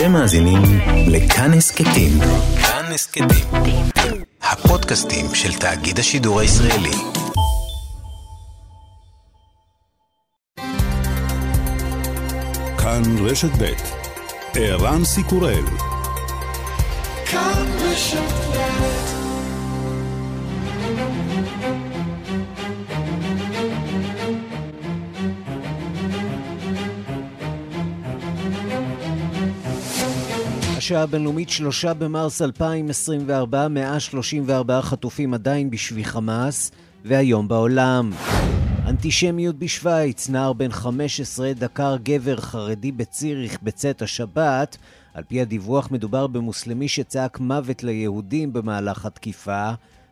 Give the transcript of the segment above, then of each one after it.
אתם מאזינים לכאן הסכתים. כאן הסכתים. הפודקאסטים של תאגיד השידור הישראלי. כאן רשת ב' ערן סיקורל כאן רשת השעה הבינלאומית שלושה במרס 2024, 134 חטופים עדיין בשבי חמאס, והיום בעולם. אנטישמיות בשוויץ, נער בן 15 דקר גבר חרדי בציריך בצאת השבת. על פי הדיווח מדובר במוסלמי שצעק מוות ליהודים במהלך התקיפה.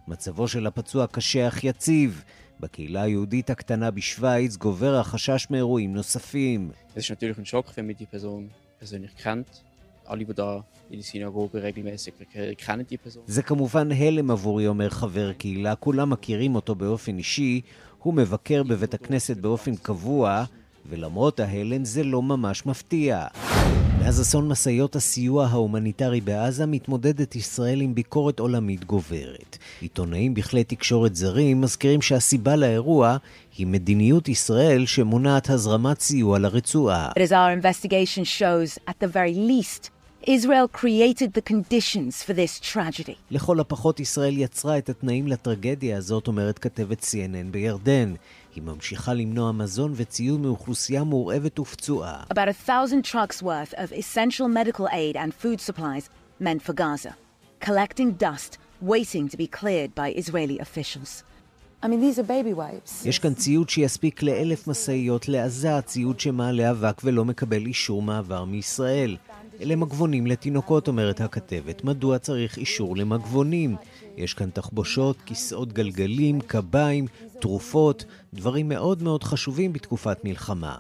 מצבו של הפצוע קשה אך יציב. בקהילה היהודית הקטנה בשוויץ גובר החשש מאירועים נוספים. Alle, die da in der Synagoge regelmäßig kennen die Person. זה כמובן הלם עבורי, אומר חבר קהילה, כולם מכירים אותו באופן אישי, הוא מבקר בבית הכנסת באופן קבוע, ולמרות ההלם זה לא ממש מפתיע. מאז אסון משאיות הסיוע ההומניטרי בעזה מתמודדת ישראל עם ביקורת עולמית גוברת. עיתונאים בכלי תקשורת זרים מזכירים שהסיבה לאירוע היא מדיניות ישראל שמונעת הזרמת סיוע לרצועה. But as our investigation shows, at the very least, Israel created the conditions for this tragedy. לכל הפחות ישראל יצרה את התנאים לטרגדיה הזאת, אומרת כתבת CNN בירדן. היא ממשיכה למנוע מזון וציוד מאוכלוסייה מעורבת ופצועה. About a thousand trucks worth of essential medical aid and food supplies meant for Gaza, collecting dust, waiting to be cleared by Israeli officials. I mean, these are baby wipes. יש כאן ציוד שיספיק לאלף משאיות לעזה, ציוד שמעלה אבק ולא מקבל אישור מעבר מישראל. אלה מגבונים לתינוקות, אומרת הכתבת. מדוע צריך אישור למגבונים? יש כאן תחבושות, כיסאות גלגלים, קביים, תרופות, דברים מאוד מאוד חשובים בתקופת מלחמה.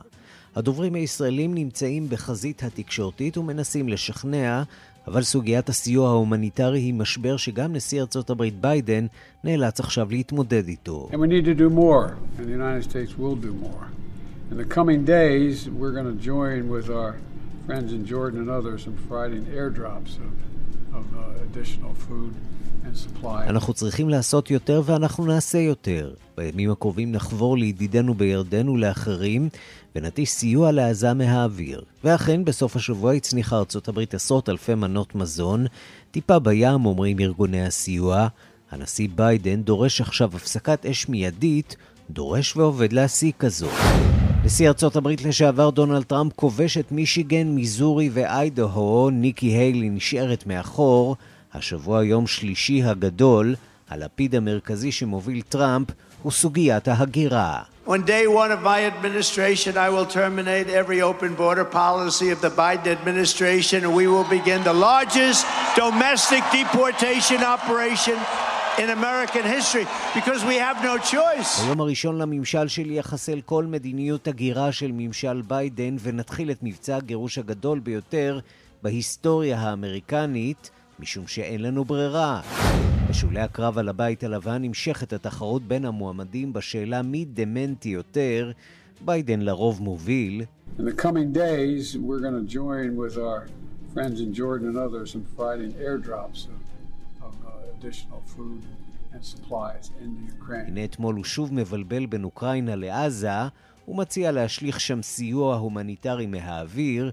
הדוברים הישראלים נמצאים בחזית התקשורתית ומנסים לשכנע, אבל סוגיית הסיוע ההומניטרי היא משבר שגם נשיא ארצות הברית ביידן נאלץ עכשיו להתמודד איתו. More, days, friends in Jordan and others in providing airdrops of, of uh, additional food and. אנחנו צריכים לעשות יותר ואנחנו נעשה יותר. בימים הקרובים נחבור לידידינו בירדן ולאחרים ונטיס סיוע לעזה מהאוויר. ואכן, בסוף השבוע הצניחה ארצות הברית עשרות אלפי מנות מזון. טיפה בים, אומרים ארגוני הסיוע. הנשיא ביידן דורש עכשיו הפסקת אש מיידית, דורש ועובד להשיג כזו. נשיא ארצות הברית לשעבר דונלד טראמפ כובש את מישיגן, מיזורי ואיידהו, ניקי היילי נשארת מאחור. השבוע יום שלישי הגדול, הלפיד המרכזי שמוביל טראמפ הוא סוגיית ההגירה. On day one of my administration, I will terminate every open border policy of the Biden administration, and we will begin the largest domestic deportation operation in American history because we have no choice. ביום הראשון לממשל שלי יחסל כל מדיניות הגירה של ממשל ביידן ונתחיל את מבצע הגירוש הגדול ביותר בהיסטוריה האמריקנית, משום שאין לנו ברירה. בשולי הקרב על הבית הלבן נמשכת התחרות בין המועמדים בשאלה מי דמנטי יותר. ביידן לרוב מוביל, In the coming days, we're going to join with our friends in Jordan and others in providing airdrops of, הנה אתמול הוא שוב מבלבל בין אוקראינה לעזה, הוא מציע להשליך שם סיוע הומניטרי מהאוויר,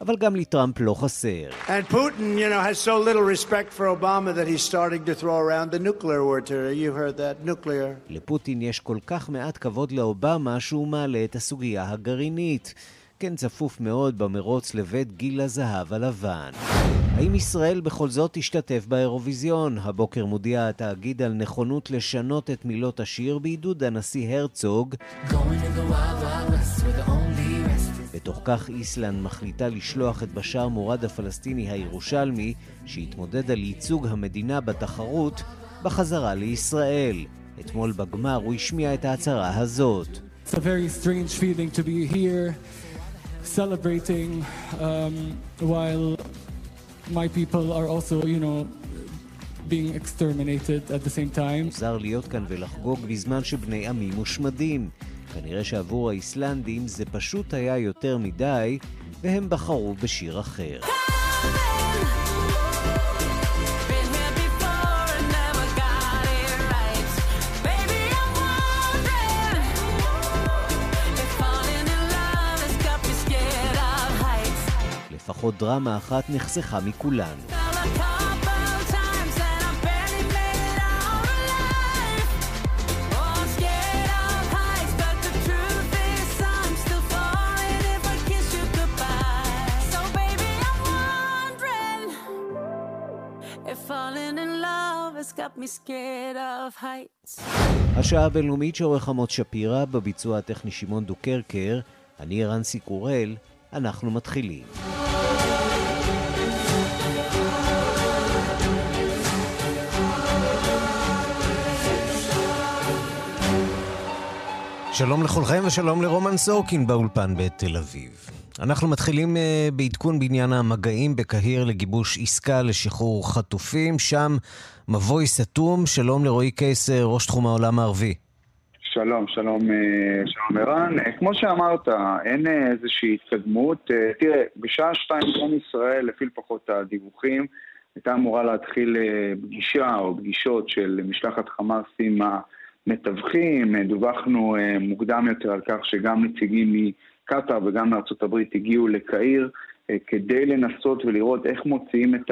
אבל גם לטראמפ לא חסר. And Putin, you know, has so little respect for Obama that he's starting to throw around the nuclear word today. You heard that, nuclear. לפוטין יש כל כך מעט כבוד לאובמה שהוא מעלה את הסוגיה הגרעינית. כן צפוף מאוד במרוץ לבית גיל הזהב הלבן. האם ישראל בכל זאת תשתתף באירוויזיון? הבוקר מודיע התאגיד על נכונות לשנות את מילות השיר בעידוד הנשיא הרצוג. בתוך כך איסלנד מחליטה לשלוח את בשאר מורד הפלסטיני הירושלמי, שהתמודד על ייצוג המדינה בתחרות, בחזרה לישראל. אתמול בגמר הוא השמיע את ההצהרה הזאת. It's a very strange feeling to be here celebrating um, while my people are also, you know, being exterminated at the same time. מוזר להיות כאן ולחגוג בזמן שבני עמים מושמדים. כנראה שעבור האיסלנדים זה פשוט היה יותר מדי, והם בחרו בשיר אחר. לפחות דרמה אחת נחסכה מכולן. השעה הבינלאומית שעורך עמוס שפירא, בביצוע הטכני שמעון דוקרקר, אני רנסי קורל, אנחנו מתחילים. שלום לכולכם ושלום לרומן סורקין באולפן בתל אביב. אנחנו מתחילים uh, בעדכון בעניין המגעים בקהיר לגיבוש עסקה לשחרור חטופים. שם מבוי סתום, שלום לרועי קייס, ראש תחום העולם הערבי. שלום, שלום, אה, שלום ערן. אה, כמו שאמרת, אין איזושהי התקדמות. תראה, בשעה שתיים דרום ישראל, לפי לפחות הדיווחים, הייתה אמורה להתחיל פגישה או פגישות של משלחת חמאס עם ה... מתווכים, דווחנו אה, מוקדם יותר על כך שגם נציגים מקטאר וגם מארצות הברית הגיעו לקהיר אה, כדי לנסות ולראות איך מוציאים את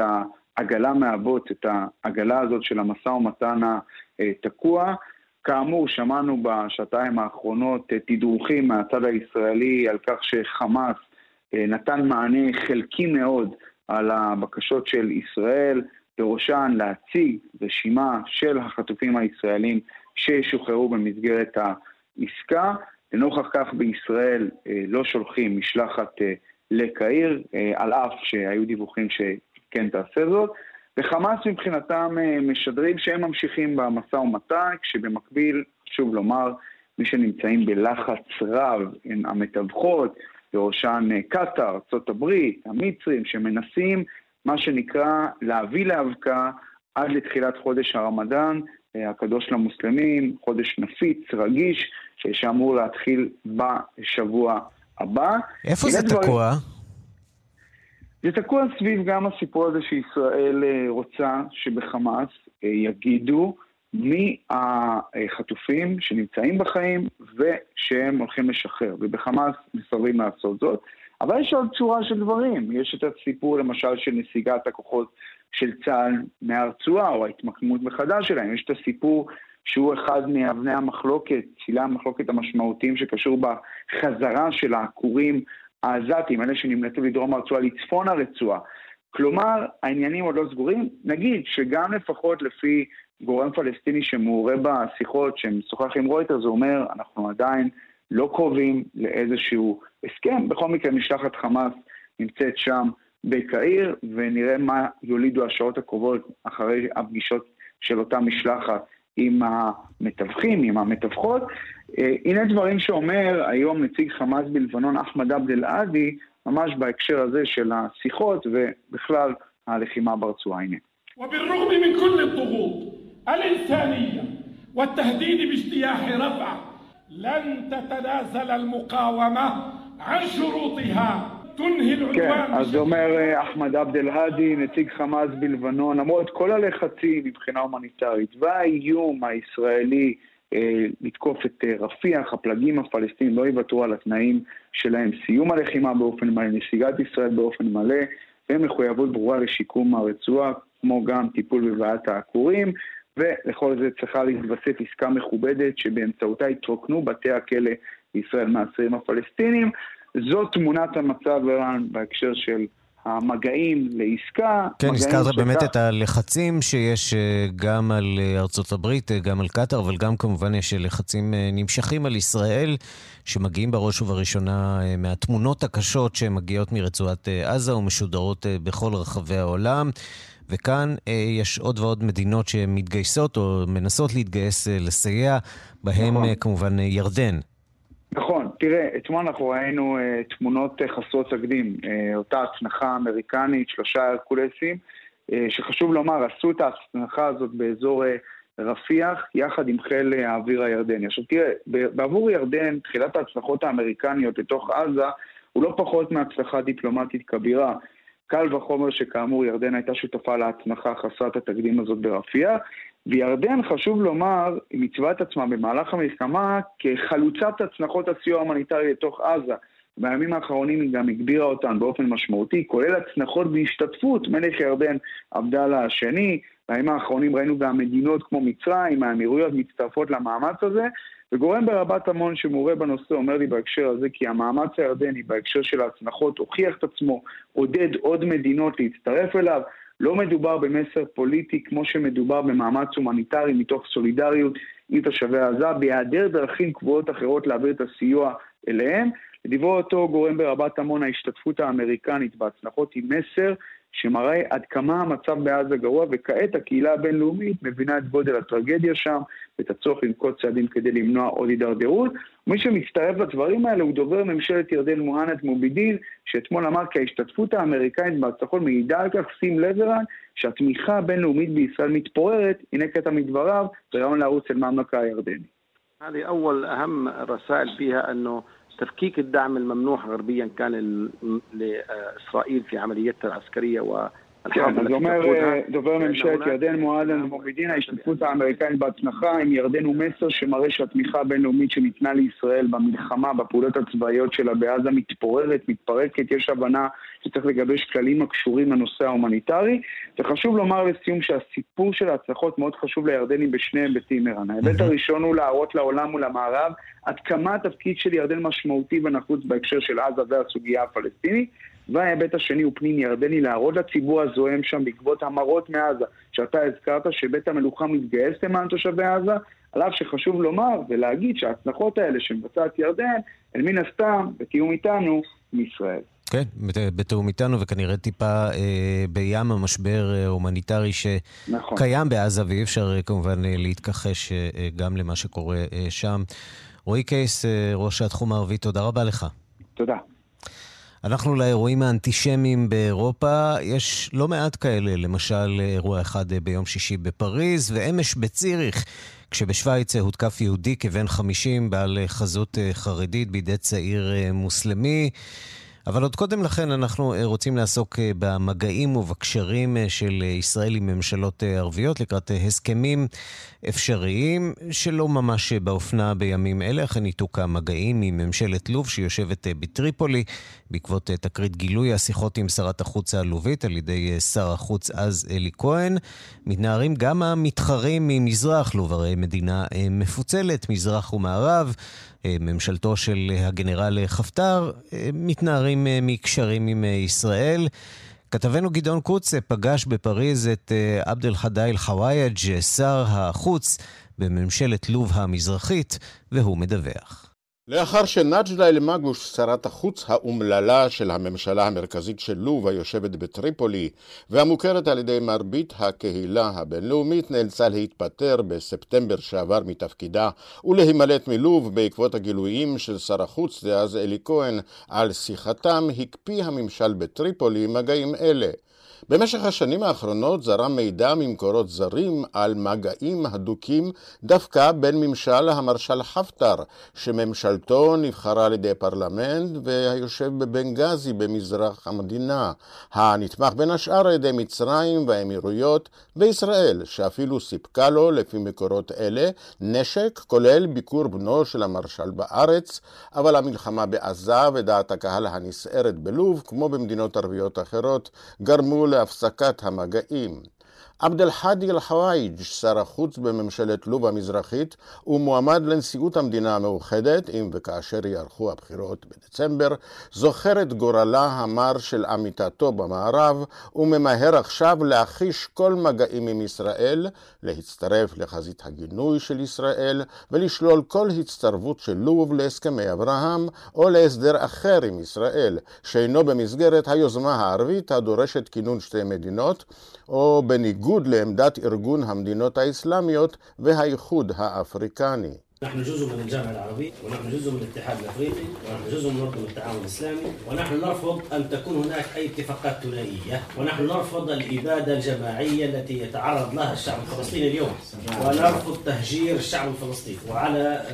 העגלה מהבוץ, את העגלה הזאת של המשא ומתן התקוע. כאמור, שמענו בשעתיים האחרונות אה, תדרוכים מהצד הישראלי על כך שחמאס נתן מענה חלקי מאוד על הבקשות של ישראל, בראשן להציג רשימה של החטופים הישראלים שישוחררו במסגרת העסקה. לנוכח כך בישראל אה, לא שולחים משלחת אה, לקהיר, אה, על אף שהיו דיווחים שכן תעשה זאת. וחמאס מבחינתם משדרים שהם ממשיכים במשא ומתן, כשבמקביל, חשוב לומר, מי שנמצאים בלחץ רב הם המתווכות, בראשן קטאר, ארה"ב, המצרים, שמנסים, מה שנקרא, להביא לאבקה עד לתחילת חודש הרמדאן, הקדוש למוסלמים, חודש נפיץ, רגיש, שאמור להתחיל בשבוע הבא. איפה זה תקוע? זה תקוע סביב גם הסיפור הזה שישראל אה, רוצה שבחמאס אה, יגידו מי החטופים שנמצאים בחיים ושהם הולכים לשחרר, ובחמאס מסרבים לעשות זאת. אבל יש עוד צורה של דברים, יש את הסיפור למשל של נסיגת הכוחות של צה"ל מהרצועה, או ההתמקמות מחדש שלהם. יש את הסיפור שהוא אחד מאבני המחלוקת, צילי המחלוקת המשמעותיים שקשור בחזרה של העקורים העזתים, אלה שנמלטו לדרום הרצועה לצפון הרצועה. כלומר, העניינים עוד לא סגורים. נגיד שגם לפחות לפי גורם פלסטיני שמעורה בשיחות, שמשוחח עם רויטר, זה אומר, אנחנו עדיין לא קרובים לאיזשהו הסכם. בכל מקרה, משלחת חמאס נמצאת שם בקהיר, ונראה מה יולידו השעות הקרובות אחרי הפגישות של אותה משלחת עם המתווכים, עם המתווכות. אה, הנה דברים שאומר היום נציג חמאס בלבנון, אחמד עבד אל-עדי, ממש בהקשר הזה של השיחות ובכלל הלחימה ברצועה. הנה. وبالرغم من كل الضغوط الإنسانية والتهديد باجتياح رفح لن تتنازل المقاومة عن شروطها כן, אז זה אומר אה, אחמד עבד אל-האדי, נציג חמאס בלבנון, למרות כל הלחצים מבחינה הומניטרית והאיום הישראלי אה, לתקוף את אה, רפיח, הפלגים הפלסטינים לא יוותרו על התנאים שלהם, סיום הלחימה באופן מלא, נסיגת ישראל באופן מלא ומחויבות ברורה לשיקום הרצועה, כמו גם טיפול בבעיית העקורים. ולכל זה צריכה להתווסף עסקה מכובדת שבאמצעותה התרוקנו בתי הכלא בישראל מהאסירים הפלסטינים. זאת תמונת המצב, ערן, בהקשר של המגעים לעסקה. כן, הזכרת שכך... באמת את הלחצים שיש אה, גם על אה, ארצות הברית, אה, גם על קטאר, אבל גם כמובן יש לחצים נמשכים על ישראל, שמגיעים בראש ובראשונה מהתמונות הקשות שמגיעות מרצועת עזה ומשודרות בכל רחבי העולם. וכאן יש עוד ועוד מדינות שמתגייסות או מנסות להתגייס לסייע, בהם נכון. כמובן ירדן. נכון, תראה, אתמול אנחנו ראינו uh, תמונות uh, חסרות תקדים, uh, אותה הצנחה אמריקנית, שלושה הרקולסים, אה, שחשוב לומר, עשו את ההצנחה הזאת באזור אה, רפיח, יחד עם חיל אה, האוויר הירדני. עכשיו תראה, בעבור ירדן, תחילת ההצנחות האמריקניות לתוך עזה, הוא לא פחות מהצלחה דיפלומטית כבירה. קל וחומר שכאמור ירדן הייתה שותפה להצנחה חסרת התקדים הזאת ברפיח, וירדן, חשוב לומר, היא מציבה את עצמה במהלך המלחמה כחלוצת הצנחות הסיוע ההומניטרי לתוך עזה. בימים האחרונים היא גם הגבירה אותן באופן משמעותי, כולל הצנחות בהשתתפות מלך ירדן עבדאללה השני. בימים האחרונים ראינו גם מדינות כמו מצרים, האמירויות מצטרפות למאמץ הזה, וגורם ברבת עמון שמורה בנושא אומר לי בהקשר הזה כי המאמץ הירדני בהקשר של ההצנחות הוכיח את עצמו, עודד עוד מדינות להצטרף אליו. לא מדובר במסר פוליטי כמו שמדובר במאמץ הומניטרי מתוך סולידריות עם תושבי עזה, בהיעדר דרכים קבועות אחרות להעביר את הסיוע אליהם. לדברי אותו גורם ברבת עמון ההשתתפות האמריקנית בהצלחות היא מסר שמראה עד כמה המצב בעזה גרוע, וכעת הקהילה הבינלאומית מבינה את גודל הטרגדיה שם, ואת הצורך לנקוט צעדים כדי למנוע עוד הידרדרות. מי שמצטרף לדברים האלה הוא דובר ממשלת ירדן מוהנד מובידין, שאתמול אמר כי ההשתתפות האמריקנית בהצלחות מעידה על כך, שים לב ערן, שהתמיכה הבינלאומית בישראל מתפוררת, הנה קטע מדבריו, בראיון לערוץ אל-ממלכה הירדני. هذه أول أهم الرسائل فيها أنه تفكيك الدعم الممنوح غربيا كان لإسرائيل في عمليتها العسكرية و כן, אז אומר דובר ממשלת ירדן מוהנד מוביידין, ההשתתפות האמריקנית בהצנחה עם ירדן הוא מסר שמראה שהתמיכה הבינלאומית שניתנה לישראל במלחמה, בפעולות הצבאיות שלה בעזה מתפוררת, מתפרקת, יש הבנה שצריך לגבש כללים הקשורים לנושא ההומניטרי. וחשוב לומר לסיום שהסיפור של ההצלחות מאוד חשוב לירדנים בשני היבטים, ערן. ההיבט הראשון הוא להראות לעולם ולמערב עד כמה התפקיד של ירדן משמעותי ונחוץ בהקשר של עזה והסוגיה הפלסטינית. וההיבט השני הוא פנים ירדני, להראות לציבור הזוהם שם בעקבות המראות מעזה, שאתה הזכרת שבית המלוכה מתגייס למען תושבי עזה, על אף שחשוב לומר ולהגיד שההצלחות האלה שמבצעת ירדן, הן מן הסתם, בתיאום איתנו, מישראל. כן, בתיאום איתנו, וכנראה טיפה אה, בים המשבר אה, ההומניטרי נכון. שקיים נכון. בעזה, ואי אפשר אה, כמובן אה, להתכחש אה, גם למה שקורה אה, שם. רועי קייס, אה, ראש התחום הערבי, תודה רבה לך. תודה. אנחנו לאירועים האנטישמיים באירופה, יש לא מעט כאלה, למשל אירוע אחד ביום שישי בפריז, ואמש בציריך, כשבשוויץ הותקף יהודי כבן 50 בעל חזות חרדית בידי צעיר מוסלמי. אבל עוד קודם לכן אנחנו אה, רוצים לעסוק אה, במגעים ובקשרים אה, של ישראל עם ממשלות ערביות לקראת הסכמים אפשריים שלא ממש באופנה בימים אלה, אחרי ניתוק המגעים עם ממשלת לוב שיושבת בטריפולי בעקבות תקרית גילוי השיחות עם שרת החוץ העלובית על ידי שר החוץ אז אלי כהן. מתנערים גם המתחרים ממזרח, לוב הרי מדינה מפוצלת, מזרח ומערב. אה, ממשלתו של הגנרל חפטר, אה, מתנערים אה, מקשרים עם ישראל. כתבנו גדעון קוץ פגש בפריז את עבד אל-חדאי אל-חוואייג', שר החוץ בממשלת לוב המזרחית, והוא מדווח. לאחר שנג'לה אל-מגוש, שרת החוץ האומללה של הממשלה המרכזית של לוב, היושבת בטריפולי, והמוכרת על ידי מרבית הקהילה הבינלאומית, נאלצה להתפטר בספטמבר שעבר מתפקידה ולהימלט מלוב בעקבות הגילויים של שר החוץ דאז אלי כהן על שיחתם, הקפיא הממשל בטריפולי מגעים אלה. במשך השנים האחרונות זרם מידע ממקורות זרים על מגעים הדוקים דווקא בין ממשל המרשל חפטר, שממשלתו נבחרה על ידי פרלמנט והיושב בבנגזי במזרח המדינה, הנתמך בין השאר על ידי מצרים והאמירויות וישראל, שאפילו סיפקה לו, לפי מקורות אלה, נשק כולל ביקור בנו של המרשל בארץ, אבל המלחמה בעזה ודעת הקהל הנסערת בלוב, כמו במדינות ערביות אחרות, גרמו להפסקת המגעים. עבד אל-חאדי אל-חוואיג', שר החוץ בממשלת לוב המזרחית, הוא מועמד לנשיאות המדינה המאוחדת, אם וכאשר יערכו הבחירות בדצמבר, זוכר את גורלה המר של עמיתתו במערב, וממהר עכשיו להחיש כל מגעים עם ישראל, להצטרף לחזית הגינוי של ישראל, ולשלול כל הצטרבות של לוב להסכמי אברהם, או להסדר אחר עם ישראל, שאינו במסגרת היוזמה הערבית הדורשת כינון שתי מדינות, או בניגוד לעמדת ארגון המדינות האסלאמיות והאיחוד האפריקני. نحن جزء من الجامعة العربية ونحن جزء من الاتحاد الأفريقي ونحن جزء من منظمة التعاون الإسلامي ونحن نرفض أن تكون هناك أي اتفاقات ثنائية ونحن نرفض الإبادة الجماعية التي يتعرض لها الشعب الفلسطيني اليوم ونرفض تهجير الشعب الفلسطيني وعلى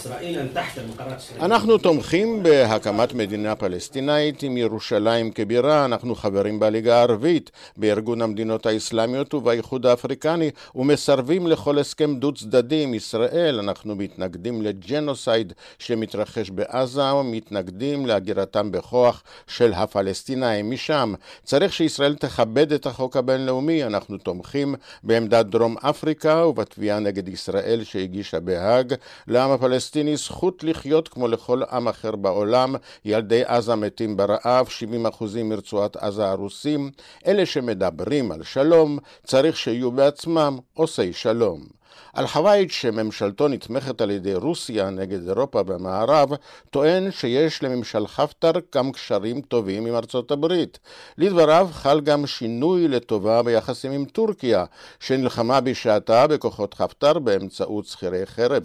إسرائيل أن تحترم قرارات אנחנו תומכים בהקמת מדינה פלסטינאית עם ירושלים כבירה, אנחנו חברים בליגה הערבית, בארגון המדינות האסלאמיות ובאיחוד האפריקני, ומסרבים לכל הסכם דו צדדי עם ישראל. אנחנו מתנגדים לג'נוסייד שמתרחש בעזה, ומתנגדים להגירתם בכוח של הפלסטינאים משם. צריך שישראל תכבד את החוק הבינלאומי, אנחנו תומכים בעמדת דרום אפריקה ובתביעה נגד ישראל שהגישה בהאג. לעם הפלסטיני זכות לחיות כמו לכל עם אחר בעולם, ילדי עזה מתים ברעב, 70% מרצועת עזה הרוסים. אלה שמדברים על שלום, צריך שיהיו בעצמם עושי שלום. על חווייט שממשלתו נתמכת על ידי רוסיה נגד אירופה במערב, טוען שיש לממשל חפטר גם קשרים טובים עם ארצות הברית. לדבריו חל גם שינוי לטובה ביחסים עם טורקיה, שנלחמה בשעתה בכוחות חפטר באמצעות שכירי חרב.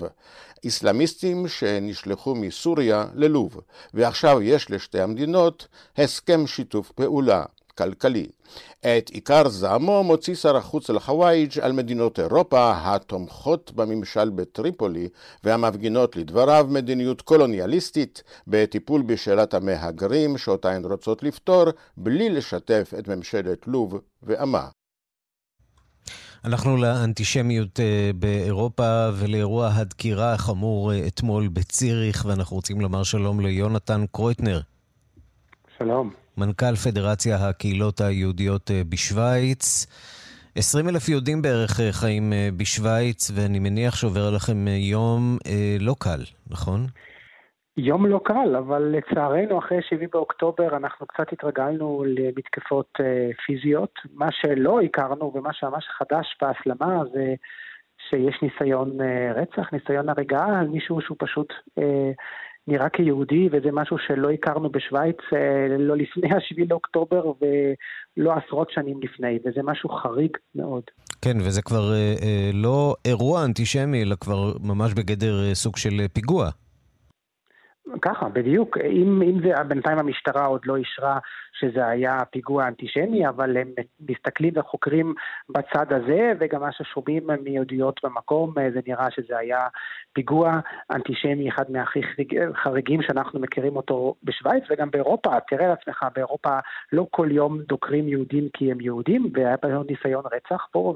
איסלאמיסטים שנשלחו מסוריה ללוב, ועכשיו יש לשתי המדינות הסכם שיתוף פעולה. כלכלי. את עיקר זעמו מוציא שר החוץ אל-חווייג' על מדינות אירופה התומכות בממשל בטריפולי והמפגינות לדבריו מדיניות קולוניאליסטית בטיפול בשאלת המהגרים שאותה הן רוצות לפתור בלי לשתף את ממשלת לוב ועמה. אנחנו לאנטישמיות באירופה ולאירוע הדקירה החמור אתמול בציריך, ואנחנו רוצים לומר שלום ליונתן קרויטנר. שלום. מנכ"ל פדרציה הקהילות היהודיות בשוויץ. 20 אלף יהודים בערך חיים בשוויץ, ואני מניח שעובר לכם יום לא קל, נכון? יום לא קל, אבל לצערנו אחרי 7 באוקטובר אנחנו קצת התרגלנו למתקפות פיזיות. מה שלא הכרנו ומה שממש חדש בהסלמה זה שיש ניסיון רצח, ניסיון הריגה על מישהו שהוא פשוט נראה כיהודי, וזה משהו שלא הכרנו בשוויץ, לא לפני ה-7 לאוקטובר ולא עשרות שנים לפני, וזה משהו חריג מאוד. כן, וזה כבר אה, לא אירוע אנטישמי, אלא כבר ממש בגדר סוג של פיגוע. ככה, בדיוק. אם, אם זה, בינתיים המשטרה עוד לא אישרה שזה היה פיגוע אנטישמי, אבל הם מסתכלים וחוקרים בצד הזה, וגם מה ששומעים מיהודיות במקום, זה נראה שזה היה פיגוע אנטישמי, אחד מהכי חריגים שאנחנו מכירים אותו בשוויץ, וגם באירופה, תראה לעצמך, באירופה לא כל יום דוקרים יהודים כי הם יהודים, והיה פה ניסיון רצח פה,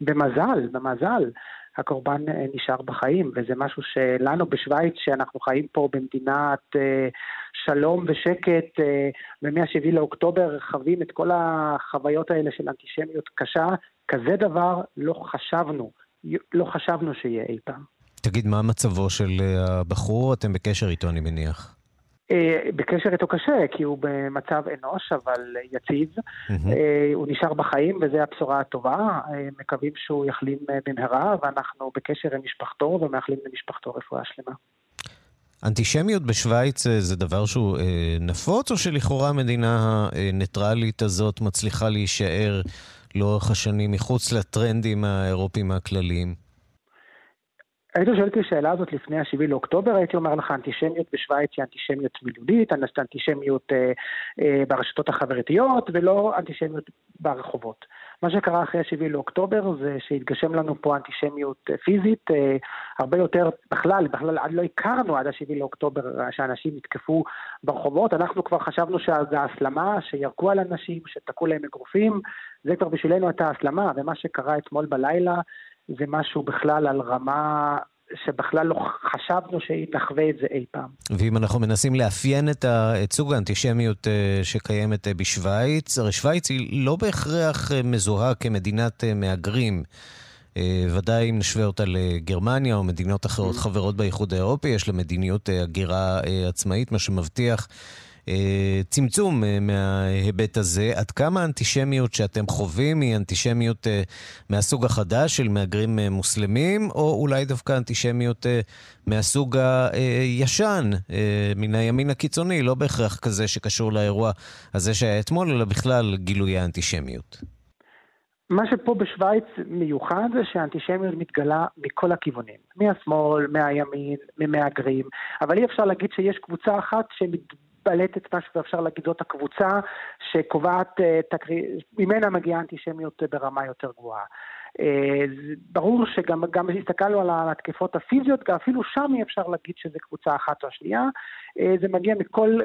ובמזל, במזל, הקורבן נשאר בחיים, וזה משהו שלנו בשוויץ, שאנחנו חיים פה במדינת שלום ושקט, ומ-7 לאוקטובר חווים את כל החוויות האלה של אנטישמיות קשה, כזה דבר לא חשבנו, לא חשבנו שיהיה אי פעם. תגיד, מה מצבו של הבחור? אתם בקשר איתו, אני מניח. בקשר איתו קשה, כי הוא במצב אנוש, אבל יציב. Mm-hmm. הוא נשאר בחיים, וזו הבשורה הטובה. מקווים שהוא יחלים במהרה, ואנחנו בקשר עם משפחתו, ומאחלים למשפחתו רפואה שלמה. אנטישמיות בשוויץ זה דבר שהוא נפוץ, או שלכאורה המדינה הניטרלית הזאת מצליחה להישאר לאורך השנים מחוץ לטרנדים האירופיים הכלליים? היית שואל את השאלה הזאת לפני ה-7 לאוקטובר, הייתי אומר לך, אנטישמיות בשוויץ היא אנטישמיות מילולית, אנטישמיות אה, אה, ברשתות החברתיות, ולא אנטישמיות ברחובות. מה שקרה אחרי ה-7 לאוקטובר זה שהתגשם לנו פה אנטישמיות פיזית, אה, הרבה יותר, בכלל, בכלל עד לא הכרנו עד ה-7 לאוקטובר שאנשים יתקפו ברחובות, אנחנו כבר חשבנו שזה הסלמה, שירקו על אנשים, שתקעו להם אגרופים, זה כבר בשבילנו הייתה הסלמה, ומה שקרה אתמול בלילה, זה משהו בכלל על רמה שבכלל לא חשבנו שהיא תחווה את זה אי פעם. ואם אנחנו מנסים לאפיין את סוג האנטישמיות שקיימת בשוויץ, הרי שוויץ היא לא בהכרח מזוהה כמדינת מהגרים. ודאי אם נשווה אותה לגרמניה או מדינות אחרות חברות באיחוד האירופי, יש לה מדיניות הגירה עצמאית, מה שמבטיח צמצום מההיבט הזה. עד כמה האנטישמיות שאתם חווים היא אנטישמיות מהסוג החדש של מהגרים מוסלמים, או אולי דווקא אנטישמיות מהסוג הישן, מן הימין הקיצוני, לא בהכרח כזה שקשור לאירוע הזה שהיה אתמול, אלא בכלל גילויי האנטישמיות? מה שפה בשוויץ מיוחד זה שהאנטישמיות מתגלה מכל הכיוונים, מהשמאל, מהימין, ממהגרים, אבל אי אפשר להגיד שיש קבוצה אחת שמתבלטת משהו ואפשר להגיד זאת הקבוצה שקובעת, ממנה מגיעה אנטישמיות ברמה יותר גבוהה. ברור שגם גם הסתכלנו על התקפות הפיזיות, אפילו שם אי אפשר להגיד שזה קבוצה אחת או השנייה. זה מגיע מכל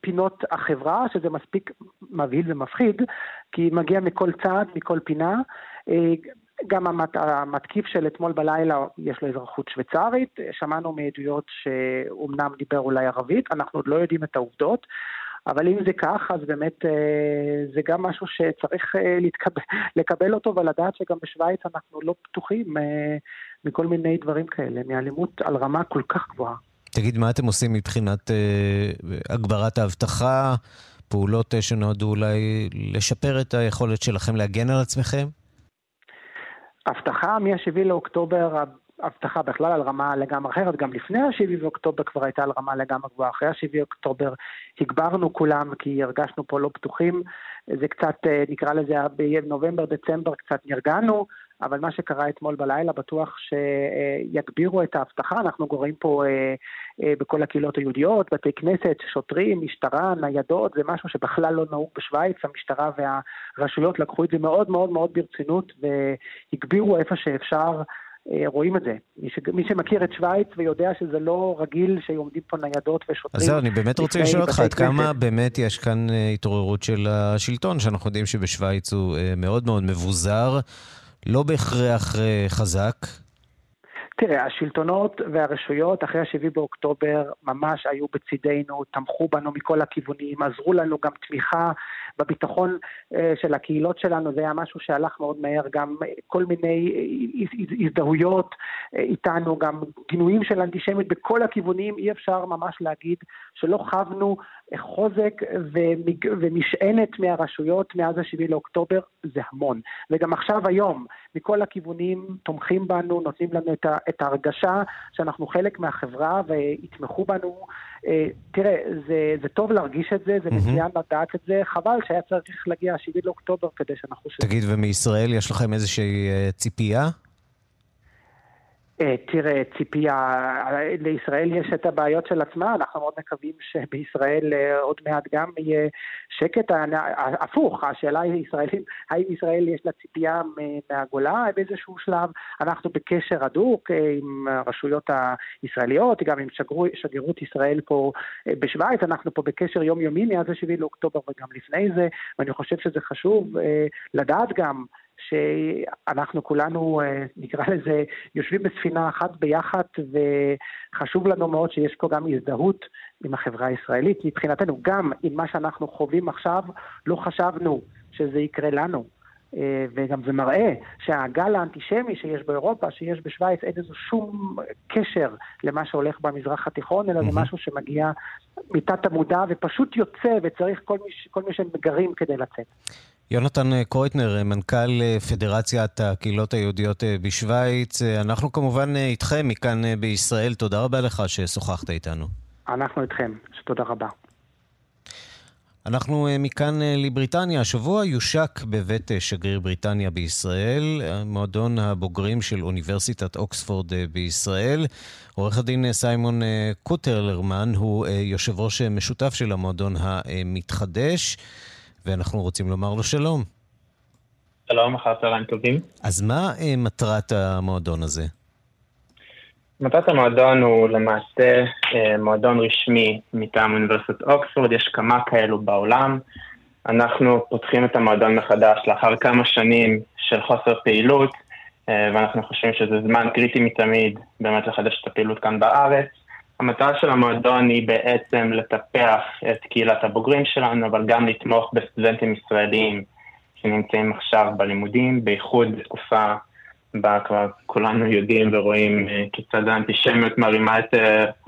פינות החברה, שזה מספיק מבהיל ומפחיד, כי מגיע מכל צעד, מכל פינה. גם המת, המתקיף של אתמול בלילה, יש לו אזרחות שוויצרית, שמענו מעדויות שאומנם דיבר אולי ערבית, אנחנו עוד לא יודעים את העובדות. אבל אם זה כך, אז באמת זה גם משהו שצריך להתקבל, לקבל אותו ולדעת שגם בשוויץ אנחנו לא פתוחים מכל מיני דברים כאלה, מאלימות על רמה כל כך גבוהה. תגיד, מה אתם עושים מבחינת אה, הגברת האבטחה, פעולות שנועדו אולי לשפר את היכולת שלכם להגן על עצמכם? אבטחה מ-7 לאוקטובר, אבטחה בכלל על רמה לגמרי אחרת, גם לפני ה-7 באוקטובר כבר הייתה על רמה לגמרי גבוהה, אחרי ה-7 באוקטובר הגברנו כולם כי הרגשנו פה לא פתוחים, זה קצת, נקרא לזה, בנובמבר, דצמבר קצת נרגענו, אבל מה שקרה אתמול בלילה בטוח שיגבירו את האבטחה, אנחנו גוררים פה בכל הקהילות היהודיות, בתי כנסת, שוטרים, משטרה, ניידות, זה משהו שבכלל לא נהוג בשוויץ, המשטרה והרשויות לקחו את זה מאוד מאוד מאוד ברצינות והגבירו איפה שאפשר. רואים את זה. מי, ש... מי שמכיר את שווייץ ויודע שזה לא רגיל שעומדים פה ניידות ושוטרים. אז זהו, אני באמת רוצה לשאול אותך, עד כמה באמת יש כאן התעוררות של השלטון, שאנחנו יודעים שבשווייץ הוא מאוד מאוד מבוזר, לא בהכרח חזק. תראה, השלטונות והרשויות אחרי ה-7 באוקטובר ממש היו בצידנו, תמכו בנו מכל הכיוונים, עזרו לנו גם תמיכה בביטחון של הקהילות שלנו, זה היה משהו שהלך מאוד מהר, גם כל מיני הזדהויות איתנו, גם גינויים של אנטישמיות בכל הכיוונים, אי אפשר ממש להגיד שלא חבנו חוזק ומשענת מהרשויות מאז ה-7 לאוקטובר, זה המון. וגם עכשיו היום, מכל הכיוונים תומכים בנו, נותנים לנו את ההרגשה שאנחנו חלק מהחברה ויתמכו בנו. תראה, זה, זה טוב להרגיש את זה, זה מצוין לדעת את זה, חבל שהיה צריך להגיע ה-7 לאוקטובר כדי שאנחנו... תגיד, ומישראל יש לכם איזושהי ציפייה? תראה, ציפייה, לישראל יש את הבעיות של עצמה, אנחנו מאוד מקווים שבישראל עוד מעט גם יהיה שקט. הפוך, השאלה היא ישראלים, האם ישראל יש לה ציפייה מהגולה באיזשהו שלב? אנחנו בקשר הדוק עם הרשויות הישראליות, גם עם שגרו, שגרירות ישראל פה בשוויץ, אנחנו פה בקשר יומיומי מאז ה-7 לאוקטובר וגם לפני זה, ואני חושב שזה חשוב לדעת גם שאנחנו כולנו, נקרא לזה, יושבים בספינה אחת ביחד, וחשוב לנו מאוד שיש פה גם הזדהות עם החברה הישראלית. מבחינתנו, גם עם מה שאנחנו חווים עכשיו, לא חשבנו שזה יקרה לנו. וגם זה מראה שהגל האנטישמי שיש באירופה, שיש בשוויץ, אין איזה שום קשר למה שהולך במזרח התיכון, אלא זה משהו שמגיע מתת המודע ופשוט יוצא וצריך כל מי, כל מי שהם מגרים כדי לצאת. יונתן קרויטנר, מנכ"ל פדרציית הקהילות היהודיות בשוויץ, אנחנו כמובן איתכם מכאן בישראל, תודה רבה לך ששוחחת איתנו. אנחנו איתכם, תודה רבה. אנחנו מכאן לבריטניה. השבוע יושק בבית שגריר בריטניה בישראל, מועדון הבוגרים של אוניברסיטת אוקספורד בישראל. עורך הדין סיימון קוטרלרמן הוא יושב ראש משותף של המועדון המתחדש, ואנחנו רוצים לומר לו שלום. שלום, אחר צהריים טובים. אז מה מטרת המועדון הזה? מטרת המועדון הוא למעשה מועדון רשמי מטעם אוניברסיטת אוקספורד, יש כמה כאלו בעולם. אנחנו פותחים את המועדון מחדש לאחר כמה שנים של חוסר פעילות, ואנחנו חושבים שזה זמן קריטי מתמיד באמת לחדש את הפעילות כאן בארץ. המטרה של המועדון היא בעצם לטפח את קהילת הבוגרים שלנו, אבל גם לתמוך בסטודנטים ישראלים שנמצאים עכשיו בלימודים, בייחוד בתקופה בה כבר כולנו יודעים ורואים כיצד האנטישמיות מרימה את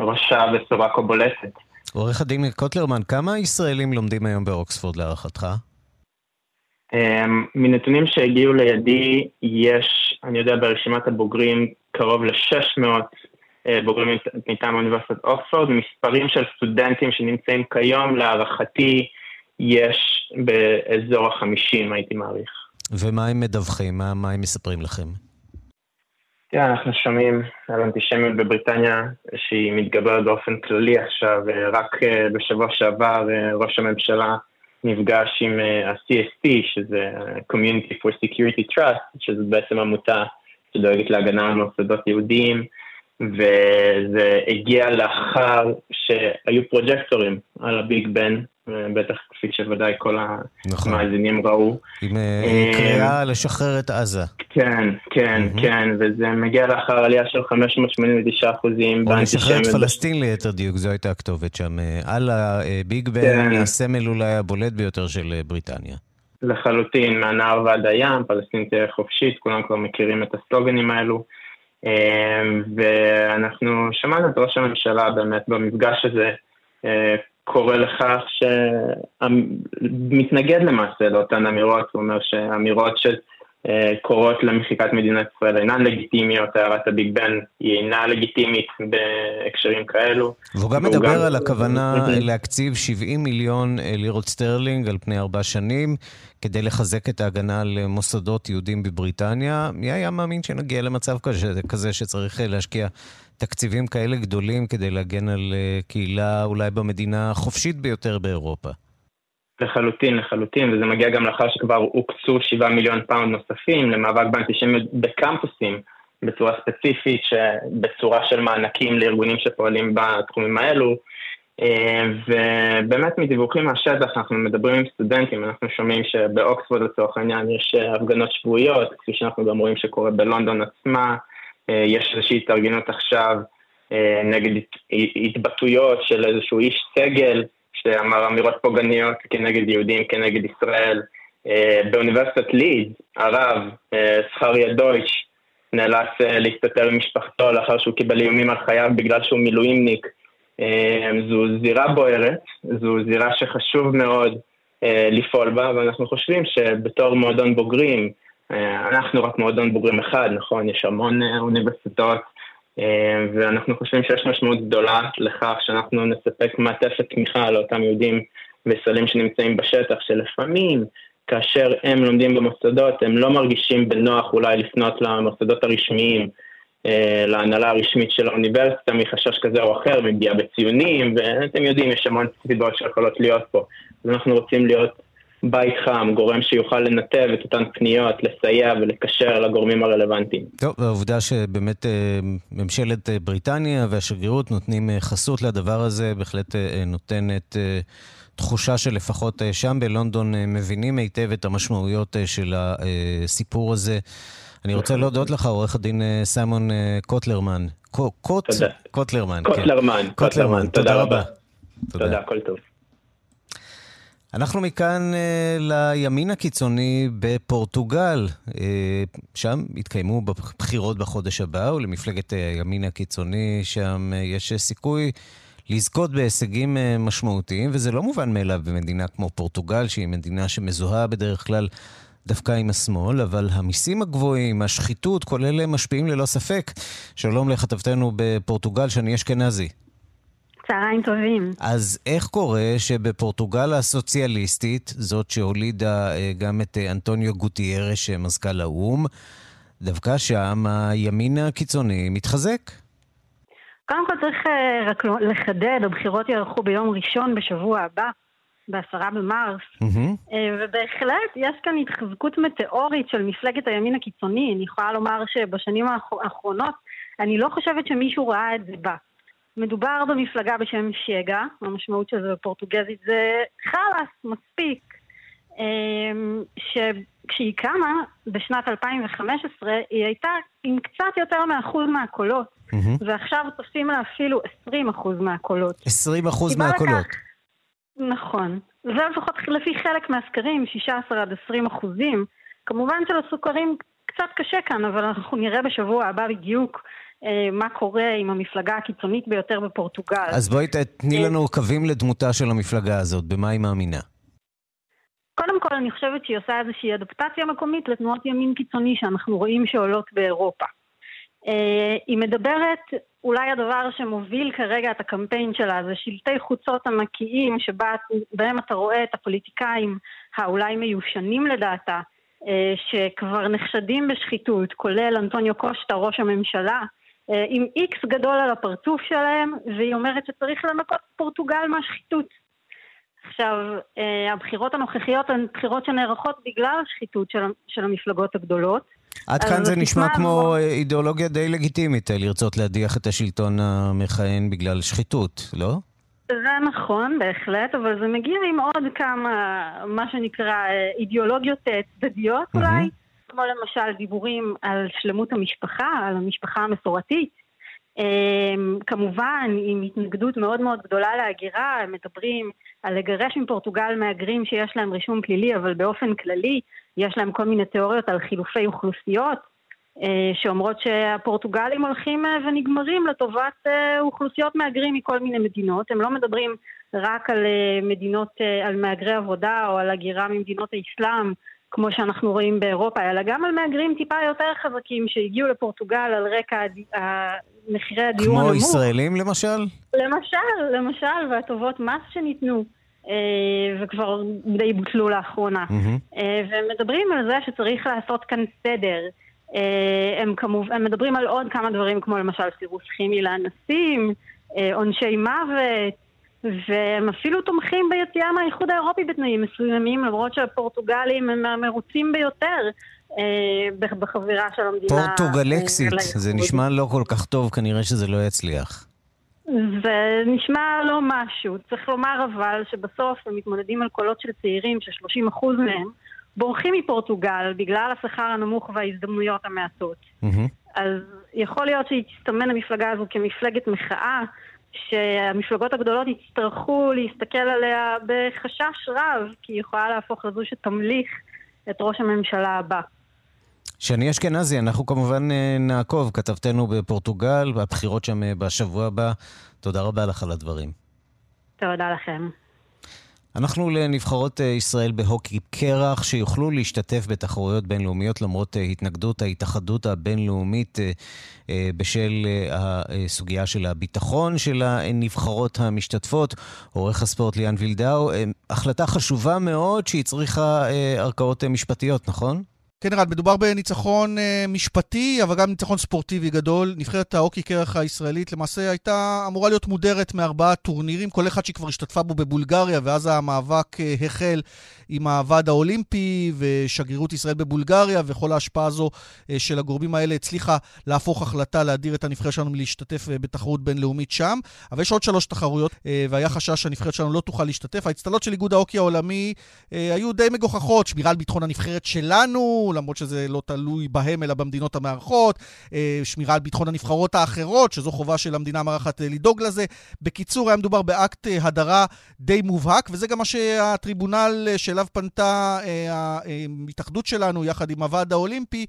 ראשה בצורה כה בולטת. עורך הדין קוטלרמן, כמה ישראלים לומדים היום באוקספורד להערכתך? מנתונים שהגיעו לידי, יש, אני יודע, ברשימת הבוגרים קרוב ל-600 בוגרים מטעם אוניברסיטת אוקספורד, מספרים של סטודנטים שנמצאים כיום, להערכתי, יש באזור החמישים, הייתי מעריך. ומה הם מדווחים? מה, מה הם מספרים לכם? תראה, אנחנו שומעים על אנטישמיות בבריטניה שהיא מתגברת באופן כללי עכשיו, רק בשבוע שעבר ראש הממשלה נפגש עם ה-CST, שזה Community for Security Trust, שזה בעצם עמותה שדואגת להגנה על מוסדות יהודיים, וזה הגיע לאחר שהיו פרוז'קטורים על הביג בן, בטח כפי שוודאי כל נכון. המאזינים ראו. עם אה, קריאה לשחרר את עזה. כן, כן, כן, וזה מגיע לאחר עלייה של 589 אחוזים או לשחרר את פלסטין ליתר דיוק, זו הייתה הכתובת שם. אה, על הביג בן, כן. הסמל אולי הבולט ביותר של אה, בריטניה. לחלוטין, מהנהר ועד הים, פלסטין תהיה חופשית, כולם כבר מכירים את הסלוגנים האלו. ואנחנו שמענו את ראש הממשלה באמת במפגש הזה, קורא לכך שמתנגד למעשה לאותן אמירות, הוא אומר שאמירות שקוראות למחיקת מדינת ישראל אינן לגיטימיות, הערת הביג בן היא אינה לגיטימית בהקשרים כאלו. והוא גם מדבר גם... על הכוונה להקציב 70 מיליון לירות סטרלינג על פני ארבע שנים, כדי לחזק את ההגנה על מוסדות יהודים בבריטניה. מי היה מאמין שנגיע למצב כזה, כזה שצריך להשקיע תקציבים כאלה גדולים כדי להגן על קהילה אולי במדינה החופשית ביותר באירופה? לחלוטין, לחלוטין, וזה מגיע גם לאחר שכבר הוקצו 7 מיליון פאונד נוספים למאבק באנטישמיות בקמפוסים בצורה ספציפית, בצורה של מענקים לארגונים שפועלים בתחומים האלו. ובאמת מדיווחים מהשטח, אנחנו מדברים עם סטודנטים, אנחנו שומעים שבאוקספורד לצורך העניין יש הפגנות שבועיות, כפי שאנחנו גם רואים שקורה בלונדון עצמה, יש איזושהי התארגנות עכשיו נגד התבטאויות של איזשהו איש סגל שאמר אמירות פוגעניות כנגד יהודים, כנגד ישראל. באוניברסיטת ליד, הרב, זכריה דויטש, נאלץ להסתתר עם משפחתו לאחר שהוא קיבל איומים על חייו בגלל שהוא מילואימניק. זו זירה בוערת, זו זירה שחשוב מאוד לפעול בה, ואנחנו חושבים שבתור מועדון בוגרים, אנחנו רק מועדון בוגרים אחד, נכון? יש המון אוניברסיטאות, ואנחנו חושבים שיש משמעות גדולה לכך שאנחנו נספק מעטפת תמיכה לאותם יהודים וישראלים שנמצאים בשטח, שלפעמים כאשר הם לומדים במוסדות, הם לא מרגישים בנוח אולי לפנות למוסדות הרשמיים, להנהלה הרשמית של האוניברסיטה מחשש כזה או אחר, מפגיעה בציונים, ואתם יודעים, יש המון סיבות שיכולות להיות פה. אז אנחנו רוצים להיות בית חם, גורם שיוכל לנתב את אותן פניות, לסייע ולקשר לגורמים הרלוונטיים. טוב, והעובדה שבאמת ממשלת בריטניה והשגרירות נותנים חסות לדבר הזה, בהחלט נותנת תחושה שלפחות שם בלונדון מבינים היטב את המשמעויות של הסיפור הזה. אני רוצה להודות לך, עורך הדין סיימון קוטלרמן. קוטלרמן, קוטלרמן, קוטלרמן, תודה רבה. תודה, כל טוב. אנחנו מכאן uh, לימין הקיצוני בפורטוגל. Uh, שם יתקיימו בחירות בחודש הבא, ולמפלגת הימין הקיצוני שם uh, יש סיכוי לזכות בהישגים uh, משמעותיים, וזה לא מובן מאליו במדינה כמו פורטוגל, שהיא מדינה שמזוהה בדרך כלל דווקא עם השמאל, אבל המיסים הגבוהים, השחיתות, כל אלה משפיעים ללא ספק. שלום לכתבתנו בפורטוגל, שני אשכנזי. צהריים טובים. אז איך קורה שבפורטוגל הסוציאליסטית, זאת שהולידה גם את אנטוניו גוטיירש, מזכ"ל האו"ם, דווקא שם הימין הקיצוני מתחזק? קודם כל צריך רק לחדד, הבחירות יערכו ביום ראשון בשבוע הבא, בעשרה במרס, mm-hmm. ובהחלט יש כאן התחזקות מטאורית של מפלגת הימין הקיצוני. אני יכולה לומר שבשנים האחרונות אני לא חושבת שמישהו ראה את זה בה. מדובר במפלגה בשם שגה, המשמעות של זה בפורטוגזית זה חלאס, מספיק. שכשהיא קמה בשנת 2015 היא הייתה עם קצת יותר מאחוז מהקולות, mm-hmm. ועכשיו תופסים לה אפילו 20 אחוז מהקולות. 20 אחוז מהקולות. לכך, נכון. זה לפחות לפי חלק מהסקרים, 16 עד 20 אחוזים. כמובן שלסוכרים קצת קשה כאן, אבל אנחנו נראה בשבוע הבא בדיוק מה קורה עם המפלגה הקיצונית ביותר בפורטוגל. אז בואי תתני לנו קווים לדמותה של המפלגה הזאת, במה היא מאמינה? קודם כל, אני חושבת שהיא עושה איזושהי אדפטציה מקומית לתנועות ימין קיצוני שאנחנו רואים שעולות באירופה. היא מדברת, אולי הדבר שמוביל כרגע את הקמפיין שלה זה שלטי חוצות ענקיים שבהם אתה רואה את הפוליטיקאים האולי מיושנים לדעתה, שכבר נחשדים בשחיתות, כולל אנטוניו קושטה, ראש הממשלה, עם איקס גדול על הפרצוף שלהם, והיא אומרת שצריך לנקות פורטוגל מהשחיתות. עכשיו, הבחירות הנוכחיות הן בחירות שנערכות בגלל השחיתות של, של המפלגות הגדולות. עד כאן זה נשמע כמו אידיאולוגיה די לגיטימית, לרצות להדיח את השלטון המכהן בגלל שחיתות, לא? זה נכון, בהחלט, אבל זה מגיע עם עוד כמה, מה שנקרא, אידיאולוגיות צדדיות mm-hmm. כמו למשל דיבורים על שלמות המשפחה, על המשפחה המסורתית. כמובן, עם התנגדות מאוד מאוד גדולה להגירה, הם מדברים על לגרש מפורטוגל מהגרים שיש להם רישום פלילי, אבל באופן כללי יש להם כל מיני תיאוריות על חילופי אוכלוסיות, שאומרות שהפורטוגלים הולכים ונגמרים לטובת אוכלוסיות מהגרים מכל מיני מדינות. הם לא מדברים רק על מדינות, על מהגרי עבודה או על הגירה ממדינות האסלאם, כמו שאנחנו רואים באירופה, אלא גם על מהגרים טיפה יותר חזקים שהגיעו לפורטוגל על רקע מחירי הדיור הנמוך. כמו ישראלים למשל? למשל, למשל, והטובות מס שניתנו. וכבר די בוטלו לאחרונה. Mm-hmm. והם מדברים על זה שצריך לעשות כאן סדר. הם, כמוב... הם מדברים על עוד כמה דברים, כמו למשל סירוס כימי לאנסים, עונשי מוות, והם אפילו תומכים ביציאה מהאיחוד האירופי בתנאים מסוימים, למרות שהפורטוגלים הם המרוצים ביותר בחבירה של המדינה. פורטוגלקסית, זה נשמע לא כל כך טוב, כנראה שזה לא יצליח. זה נשמע לא משהו. צריך לומר אבל שבסוף הם מתמודדים על קולות של צעירים, ש-30% מהם בורחים מפורטוגל בגלל השכר הנמוך וההזדמנויות המעטות. Mm-hmm. אז יכול להיות שהיא תסתמן המפלגה הזו כמפלגת מחאה, שהמפלגות הגדולות יצטרכו להסתכל עליה בחשש רב, כי היא יכולה להפוך לזו שתמליך את ראש הממשלה הבא. שני אשכנזי, אנחנו כמובן נעקוב, כתבתנו בפורטוגל, והבחירות שם בשבוע הבא. תודה רבה לך על הדברים. תודה לכם. אנחנו לנבחרות ישראל בהוקי קרח, שיוכלו להשתתף בתחרויות בינלאומיות למרות התנגדות ההתאחדות הבינלאומית בשל הסוגיה של הביטחון של הנבחרות המשתתפות. עורך הספורט ליאן וילדאו, החלטה חשובה מאוד שהיא צריכה ערכאות משפטיות, נכון? כן, ערד, מדובר בניצחון אה, משפטי, אבל גם ניצחון ספורטיבי גדול. נבחרת האוקי קרח הישראלית למעשה הייתה אמורה להיות מודרת מארבעה טורנירים, כל אחד שכבר השתתפה בו בבולגריה, ואז המאבק אה, החל עם הוועד האולימפי ושגרירות ישראל בבולגריה, וכל ההשפעה הזו אה, של הגורמים האלה הצליחה להפוך החלטה להדיר את הנבחרת שלנו מלהשתתף בתחרות בינלאומית שם. אבל יש עוד שלוש תחרויות, והיה חשש שהנבחרת שלנו לא תוכל להשתתף. האצטלות של איגוד האוקי העולמי היו די מגוחכות, שמירה על ביטחון הנבחרת שלנו, למרות שזה לא תלוי בהם, אלא במדינות המארחות, אה, שמירה על ביטחון הנבחרות האחרות, שזו חובה של המדינה המארחת אה, לדאוג לזה. בקיצור, היה מדובר באקט אה, הדרה די מובהק, וזה גם מה שהטריבונל שאליו פנתה ההתאחדות שלנו, יחד עם הוועד האולימפי,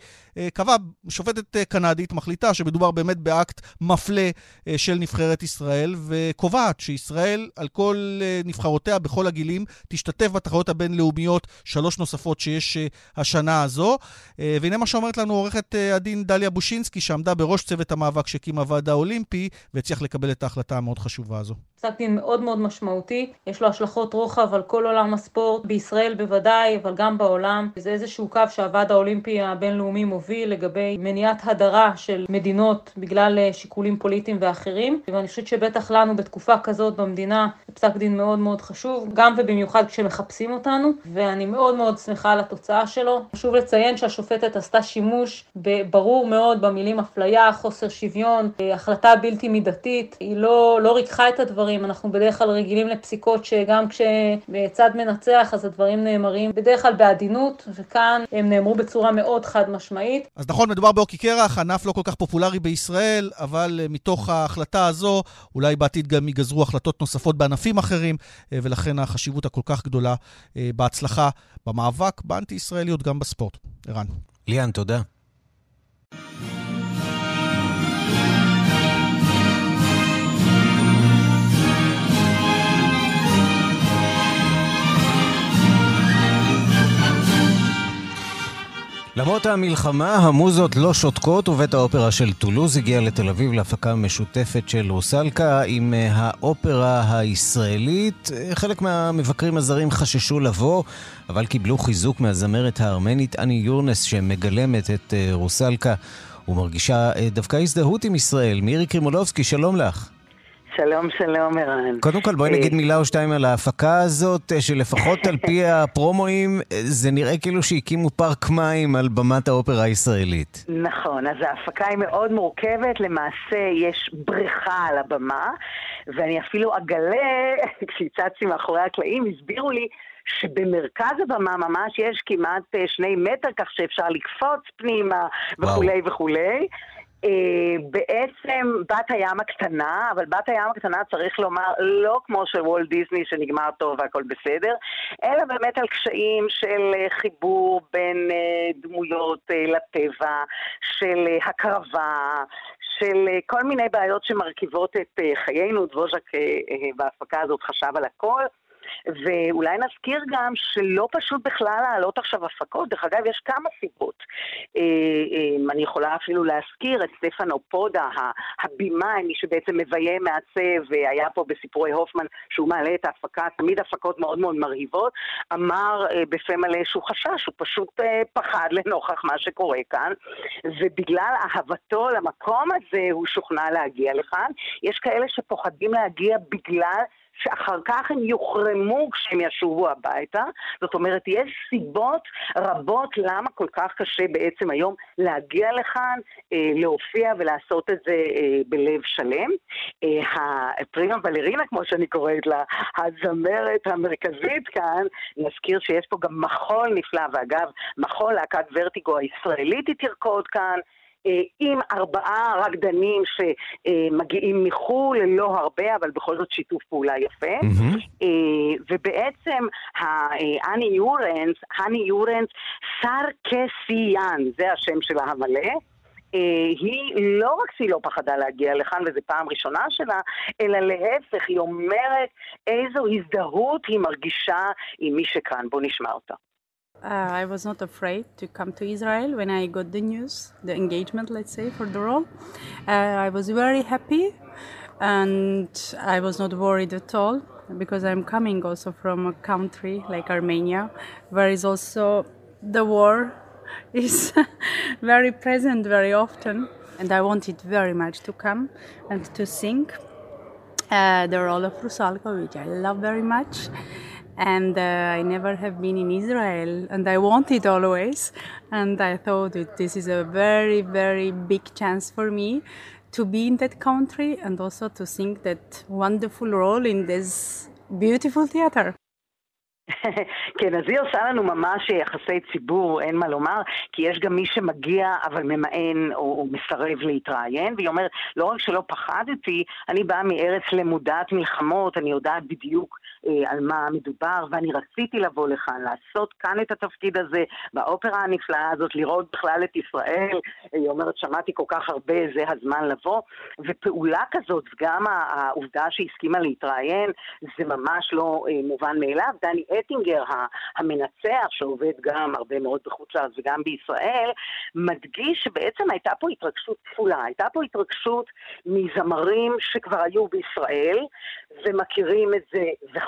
קבע, שופטת קנדית מחליטה שמדובר באמת באקט מפלה של נבחרת ישראל, וקובעת שישראל, על כל נבחרותיה בכל הגילים, תשתתף בתחרויות הבינלאומיות, שלוש נוספות שיש השנה הזו. והנה מה שאומרת לנו עורכת הדין דליה בושינסקי, שעמדה בראש צוות המאבק שהקים הוועד האולימפי, והצליח לקבל את ההחלטה המאוד חשובה הזו. פסק דין מאוד מאוד משמעותי, יש לו השלכות רוחב על כל עולם הספורט, בישראל בוודאי, אבל גם בעולם. זה איזשהו קו שהוועד האולימפי הבינלאומי מוביל לגבי מניעת הדרה של מדינות בגלל שיקולים פוליטיים ואחרים, ואני חושבת שבטח לנו בתקופה כזאת במדינה זה פסק דין מאוד מאוד חשוב, גם ובמיוחד כשמחפשים אותנו, ואני מאוד מאוד שמחה על התוצאה שלו. חשוב לציין שהשופטת עשתה שימוש ברור מאוד במילים אפליה, חוסר שוויון, החלטה בלתי מידתית, היא לא, לא ריככה את הדברים. אנחנו בדרך כלל רגילים לפסיקות שגם כשצד מנצח אז הדברים נאמרים בדרך כלל בעדינות, וכאן הם נאמרו בצורה מאוד חד משמעית. אז נכון, מדובר באוקי קרח, ענף לא כל כך פופולרי בישראל, אבל מתוך ההחלטה הזו, אולי בעתיד גם ייגזרו החלטות נוספות בענפים אחרים, ולכן החשיבות הכל כך גדולה בהצלחה במאבק באנטי-ישראליות גם בספורט. ערן. ליאן, תודה. למרות המלחמה, המוזות לא שותקות, ובית האופרה של טולוז הגיע לתל אביב להפקה משותפת של רוסלקה עם אה, האופרה הישראלית. חלק מהמבקרים הזרים חששו לבוא, אבל קיבלו חיזוק מהזמרת הארמנית אני יורנס שמגלמת את אה, רוסלקה ומרגישה אה, דווקא הזדהות עם ישראל. מירי קרימולובסקי, שלום לך. שלום, שלום, ערן. קודם כל, בואי נגיד מילה או שתיים על ההפקה הזאת, שלפחות על פי הפרומואים, זה נראה כאילו שהקימו פארק מים על במת האופרה הישראלית. נכון, אז ההפקה היא מאוד מורכבת, למעשה יש בריכה על הבמה, ואני אפילו אגלה, כשהצצתי מאחורי הקלעים, הסבירו לי שבמרכז הבמה ממש יש כמעט שני מטר, כך שאפשר לקפוץ פנימה וכולי וכולי. Uh, בעצם בת הים הקטנה, אבל בת הים הקטנה צריך לומר לא כמו של וולט דיסני שנגמר טוב והכל בסדר, אלא באמת על קשיים של uh, חיבור בין uh, דמויות לטבע, של הקרבה, של כל מיני בעיות שמרכיבות את חיינו, דבוז'ק בהפקה הזאת חשב על הכל. ואולי נזכיר גם שלא פשוט בכלל להעלות עכשיו הפקות, דרך אגב, יש כמה סיבות. אה, אה, אני יכולה אפילו להזכיר את סטפנו פודה, הבימאי, מי שבעצם מביים, מעצב, והיה פה בסיפורי הופמן, שהוא מעלה את ההפקה, תמיד הפקות מאוד מאוד מרהיבות, אמר אה, בפה מלא שהוא חשש, הוא פשוט פחד לנוכח מה שקורה כאן, ובגלל אהבתו למקום הזה הוא שוכנע להגיע לכאן. יש כאלה שפוחדים להגיע בגלל שאחר כך הם יוחרמו כשהם ישובו הביתה. זאת אומרת, יש סיבות רבות למה כל כך קשה בעצם היום להגיע לכאן, אה, להופיע ולעשות את זה אה, בלב שלם. אה, הפרימה בלרינה, כמו שאני קוראת לה, הזמרת המרכזית כאן, נזכיר שיש פה גם מחול נפלא, ואגב, מחול להקת ורטיגו הישראלית היא תרקוד כאן. אה, עם ארבעה רקדנים שמגיעים מחו"ל, לא הרבה, אבל בכל זאת שיתוף פעולה יפה. Mm-hmm. ובעצם האני יורנס, האני יורנס סרקסיאן, זה השם שלה המלא. היא לא רק שהיא לא פחדה להגיע לכאן, וזו פעם ראשונה שלה, אלא להפך, היא אומרת איזו הזדהות היא מרגישה עם מי שכאן. בואו נשמע אותה. Uh, I was not afraid to come to Israel when I got the news, the engagement, let's say, for the role. Uh, I was very happy and I was not worried at all because I'm coming also from a country like Armenia where is also the war is very present very often and I wanted very much to come and to sing uh, the role of Rusalka which I love very much and uh, I never have been in Israel, and I wanted always. And I thought that this is a very, very big chance for me to be in that country and also to sing that wonderful role in this beautiful theater. כן, אז היא עושה לנו ממש יחסי ציבור, אין מה לומר, כי יש גם מי שמגיע אבל ממאן או, או מסרב להתראיין, והיא אומרת, לא רק שלא פחדתי, אני באה מארץ למודת מלחמות, אני יודעת בדיוק אה, על מה מדובר, ואני רציתי לבוא לכאן, לעשות כאן את התפקיד הזה, באופרה הנפלאה הזאת, לראות בכלל את ישראל. היא אומרת, שמעתי כל כך הרבה, זה הזמן לבוא. ופעולה כזאת, גם העובדה שהסכימה להתראיין, זה ממש לא אה, מובן מאליו. דני אטינגר, המנצח, שעובד גם הרבה מאוד בחוץ לארץ וגם בישראל, מדגיש שבעצם הייתה פה התרגשות כפולה. הייתה פה התרגשות מזמרים שכבר היו בישראל, ומכירים את זה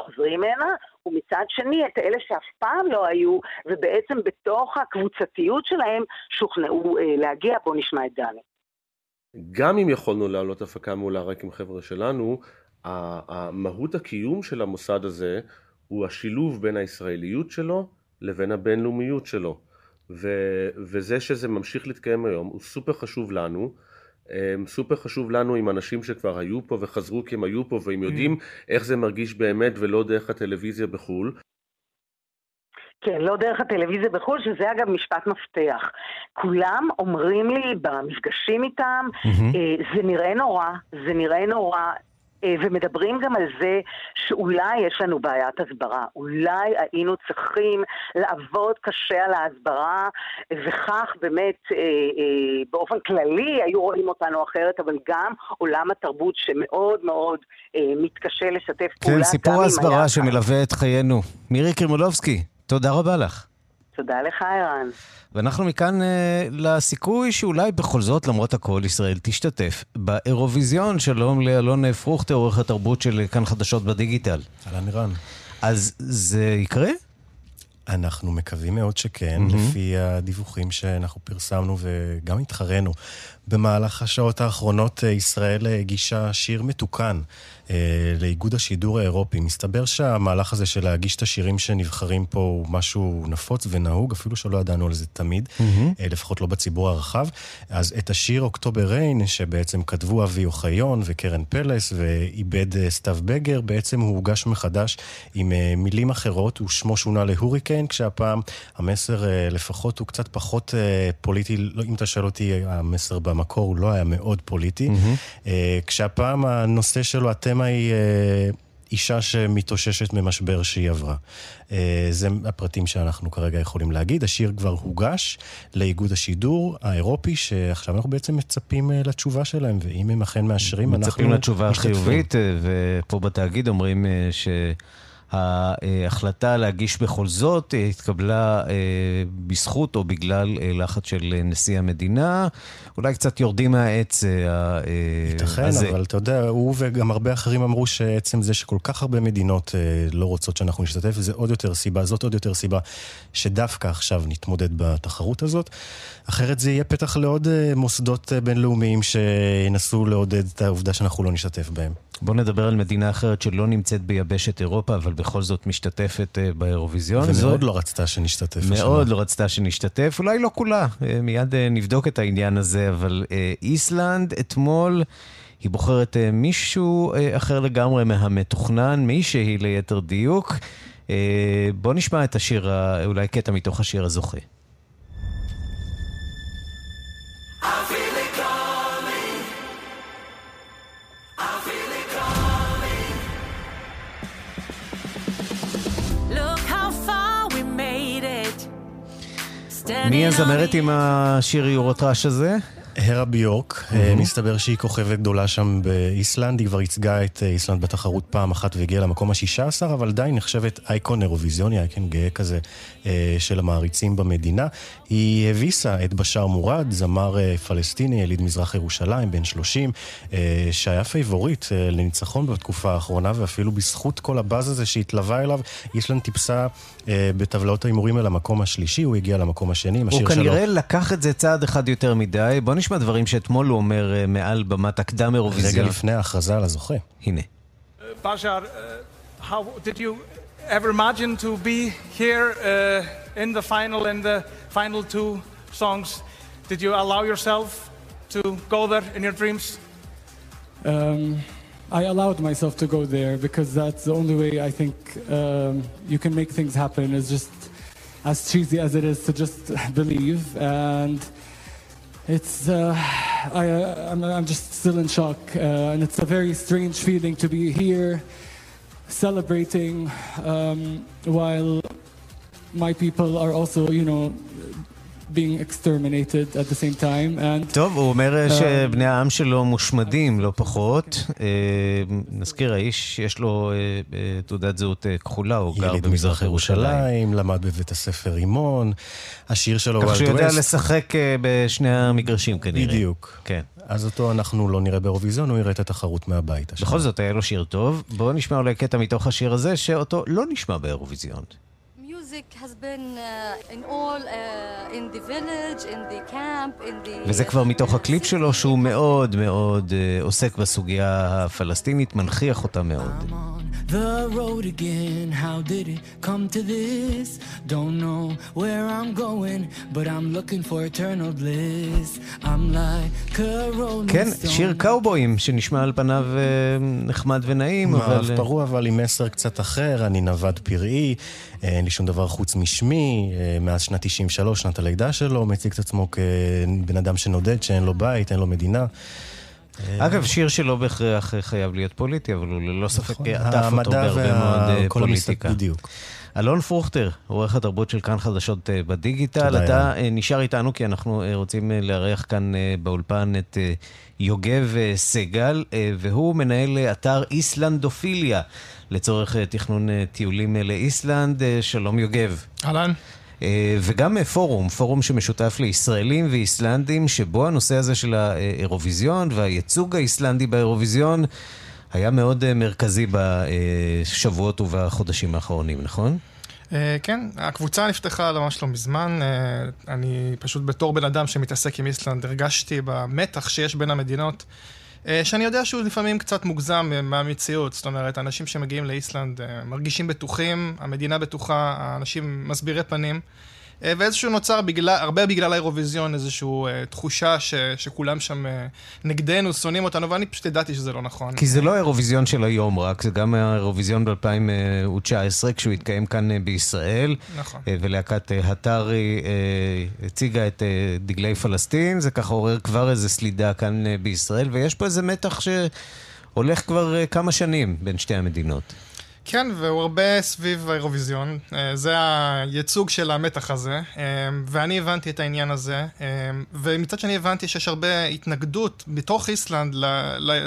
וחוזרים הנה, ומצד שני את אלה שאף פעם לא היו, ובעצם בתוך הקבוצתיות שלהם שוכנעו אה, להגיע. בואו נשמע את דני. גם אם יכולנו לעלות הפקה מעולה רק עם חבר'ה שלנו, המהות הקיום של המוסד הזה הוא השילוב בין הישראליות שלו לבין הבינלאומיות שלו. ו- וזה שזה ממשיך להתקיים היום הוא סופר חשוב לנו. סופר חשוב לנו עם אנשים שכבר היו פה וחזרו כי הם היו פה והם יודעים איך זה מרגיש באמת ולא דרך הטלוויזיה בחו"ל. כן, לא דרך הטלוויזיה בחו"ל, שזה אגב משפט מפתח. כולם אומרים לי במפגשים איתם, mm-hmm. זה נראה נורא, זה נראה נורא, אה, ומדברים גם על זה שאולי יש לנו בעיית הסברה, אולי היינו צריכים לעבוד קשה על ההסברה, וכך באמת אה, אה, באופן כללי היו רואים אותנו אחרת, אבל גם עולם התרבות שמאוד מאוד מתקשה לשתף כן, פעולה. כן, סיפור ההסברה שמלווה את חיינו. מירי קרימולובסקי, תודה רבה לך. תודה. לך, ערן. ואנחנו מכאן אה, לסיכוי שאולי בכל זאת, למרות הכל, ישראל תשתתף באירוויזיון. שלום לאלון פרוכטר, עורך התרבות של כאן חדשות בדיגיטל. אהלן ערן. אז זה יקרה? אנחנו מקווים מאוד שכן, mm-hmm. לפי הדיווחים שאנחנו פרסמנו וגם התחרנו. במהלך השעות האחרונות אה, ישראל הגישה שיר מתוקן אה, לאיגוד השידור האירופי. מסתבר שהמהלך הזה של להגיש את השירים שנבחרים פה הוא משהו נפוץ ונהוג, אפילו שלא ידענו על זה תמיד, mm-hmm. אה, לפחות לא בציבור הרחב. אז את השיר אוקטובר ריין, שבעצם כתבו אבי אוחיון וקרן פלס ועיבד אה, סתיו בגר, בעצם הוא הוגש מחדש עם אה, מילים אחרות, ושמו שונה להוריקן, כשהפעם המסר אה, לפחות הוא קצת פחות אה, פוליטי, לא, אם אתה שואל אותי, המסר במקור הוא לא היה מאוד פוליטי. Mm-hmm. כשהפעם הנושא שלו, התמה היא אה, אישה שמתאוששת ממשבר שהיא עברה. אה, זה הפרטים שאנחנו כרגע יכולים להגיד. השיר כבר הוגש לאיגוד השידור האירופי, שעכשיו אנחנו בעצם מצפים לתשובה שלהם, ואם הם אכן מאשרים, אנחנו מצפים לתשובה החיובית, ופה בתאגיד אומרים ש... ההחלטה להגיש בכל זאת התקבלה אה, בזכות או בגלל אה, לחץ של נשיא המדינה. אולי קצת יורדים מהעץ אה, ייתכן, הזה. אבל אתה יודע, הוא וגם הרבה אחרים אמרו שעצם זה שכל כך הרבה מדינות לא רוצות שאנחנו נשתתף, זה עוד יותר סיבה, זאת עוד יותר סיבה שדווקא עכשיו נתמודד בתחרות הזאת. אחרת זה יהיה פתח לעוד מוסדות בינלאומיים שינסו לעודד את העובדה שאנחנו לא נשתתף בהם. בואו נדבר על מדינה אחרת שלא נמצאת ביבשת אירופה, אבל בכל זאת משתתפת uh, באירוויזיון. ומאוד זו... לא רצתה שנשתתף. מאוד השנה. לא רצתה שנשתתף, אולי לא כולה. Uh, מיד uh, נבדוק את העניין הזה, אבל איסלנד אתמול... היא בוחרת מישהו אחר לגמרי מהמתוכנן, מישהי ליתר דיוק. בואו נשמע את השיר, אולי קטע מתוך השיר הזוכה. מי הזמרת עם השיר יורוטראש הזה? הרה ביורק, mm-hmm. מסתבר שהיא כוכבת גדולה שם באיסלנד, היא כבר ייצגה את אה, איסלנד בתחרות פעם אחת והגיעה למקום השישה עשר, אבל עדיין נחשבת אייקון אירוויזיוני, אייקון גאה כזה אה, של המעריצים במדינה. היא הביסה את בשאר מורד, זמר פלסטיני, יליד מזרח ירושלים, בן 30, שהיה פייבוריט לניצחון בתקופה האחרונה, ואפילו בזכות כל הבאז הזה שהתלווה אליו, איסלנד טיפסה בטבלאות ההימורים אל המקום השלישי, הוא הגיע למקום השני עם השיר שלו. הוא כנראה לקח את זה צעד אחד יותר מדי. בוא נשמע דברים שאתמול הוא אומר uh, מעל במת הקדם אירוויזיון. רגע לפני ההכרזה על הזוכה. הנה. בשאר, uh, how did you ever imagine to be here uh, in the final, in the final two songs? Did you allow yourself to go there in your dreams? Um, I allowed myself to go there because that's the only way I think um, you can make things happen is just as cheesy as it is to just believe and it's, uh, I, uh, I'm, I'm, just still in shock, uh, and it's a very strange feeling to be here celebrating um, while my people are also, you know, being exterminated at the same time. And, טוב, הוא אומר uh, שבני העם שלו מושמדים, לא פחות. Uh, נזכיר, האיש, יש לו uh, uh, תעודת זהות uh, כחולה, הוא גר במזרח ירושלים. למד בבית הספר רימון, השיר שלו כך שהוא יודע לשחק uh, בשני המגרשים כנראה. בדיוק. כן. אז אותו אנחנו לא נראה באירוויזיון, הוא יראה את התחרות מהבית. בכל זאת, היה לו שיר טוב. בואו נשמע אולי קטע מתוך השיר הזה, שאותו לא נשמע באירוויזיון. וזה כבר מתוך הקליפ שלו שהוא מאוד מאוד uh, עוסק בסוגיה הפלסטינית, מנכיח אותה מאוד. The road again, how did it come to this? Don't know where I'm going, but I'm looking for eternal bliss. I'm like a rolling כן, שיר קאובויים שנשמע על פניו uh, נחמד ונעים, אבל... מערב פרוע, אבל עם מסר קצת אחר, אני נווד פראי. אין לי שום דבר חוץ משמי, אה, מאז שנת 93, שנת הלידה שלו, מציג את עצמו כבן אדם שנודד, שאין לו בית, אין לו מדינה. אגב, שיר שלא בהכרח חייב להיות פוליטי, אבל הוא ללא ספק נכון. עטף אותו בהרבה מאוד אה, פוליטיקה. בדיוק. אלון פרוכטר, עורך התרבות של כאן חדשות אה, בדיגיטל, אתה נשאר איתנו כי אנחנו רוצים לארח כאן באולפן את יוגב סגל, והוא מנהל אתר איסלנדופיליה. לצורך אה, תכנון אה, טיולים אה, לאיסלנד. שלום יוגב. אהלן. אה, וגם פורום, פורום שמשותף לישראלים ואיסלנדים, שבו הנושא הזה של האירוויזיון והייצוג האיסלנדי באירוויזיון היה מאוד מרכזי בשבועות ובחודשים האחרונים, נכון? כן, הקבוצה נפתחה ממש לא מזמן. אני פשוט בתור בן אדם שמתעסק עם איסלנד, הרגשתי במתח שיש בין המדינות. אה, שאני יודע שהוא לפעמים קצת מוגזם אה, מהמציאות, זאת אומרת, אנשים שמגיעים לאיסלנד אה, מרגישים בטוחים, המדינה בטוחה, האנשים מסבירי פנים. אה, ואיזשהו נוצר בגלל, הרבה בגלל האירוויזיון, איזושהי uh, תחושה ש, שכולם שם uh, נגדנו, שונאים אותנו, ואני פשוט ידעתי שזה לא נכון. כי זה לא האירוויזיון של היום רק, זה גם האירוויזיון ב-2019, כשהוא התקיים כאן uh, בישראל. נכון. Uh, ולהקת הטארי uh, הציגה את uh, דגלי פלסטין, זה ככה עורר כבר איזה סלידה כאן uh, בישראל, ויש פה איזה מתח שהולך כבר uh, כמה שנים בין שתי המדינות. כן, והוא הרבה סביב האירוויזיון. אה, זה הייצוג של המתח הזה, אה, ואני הבנתי את העניין הזה, אה, ומצד שני הבנתי שיש הרבה התנגדות בתוך איסלנד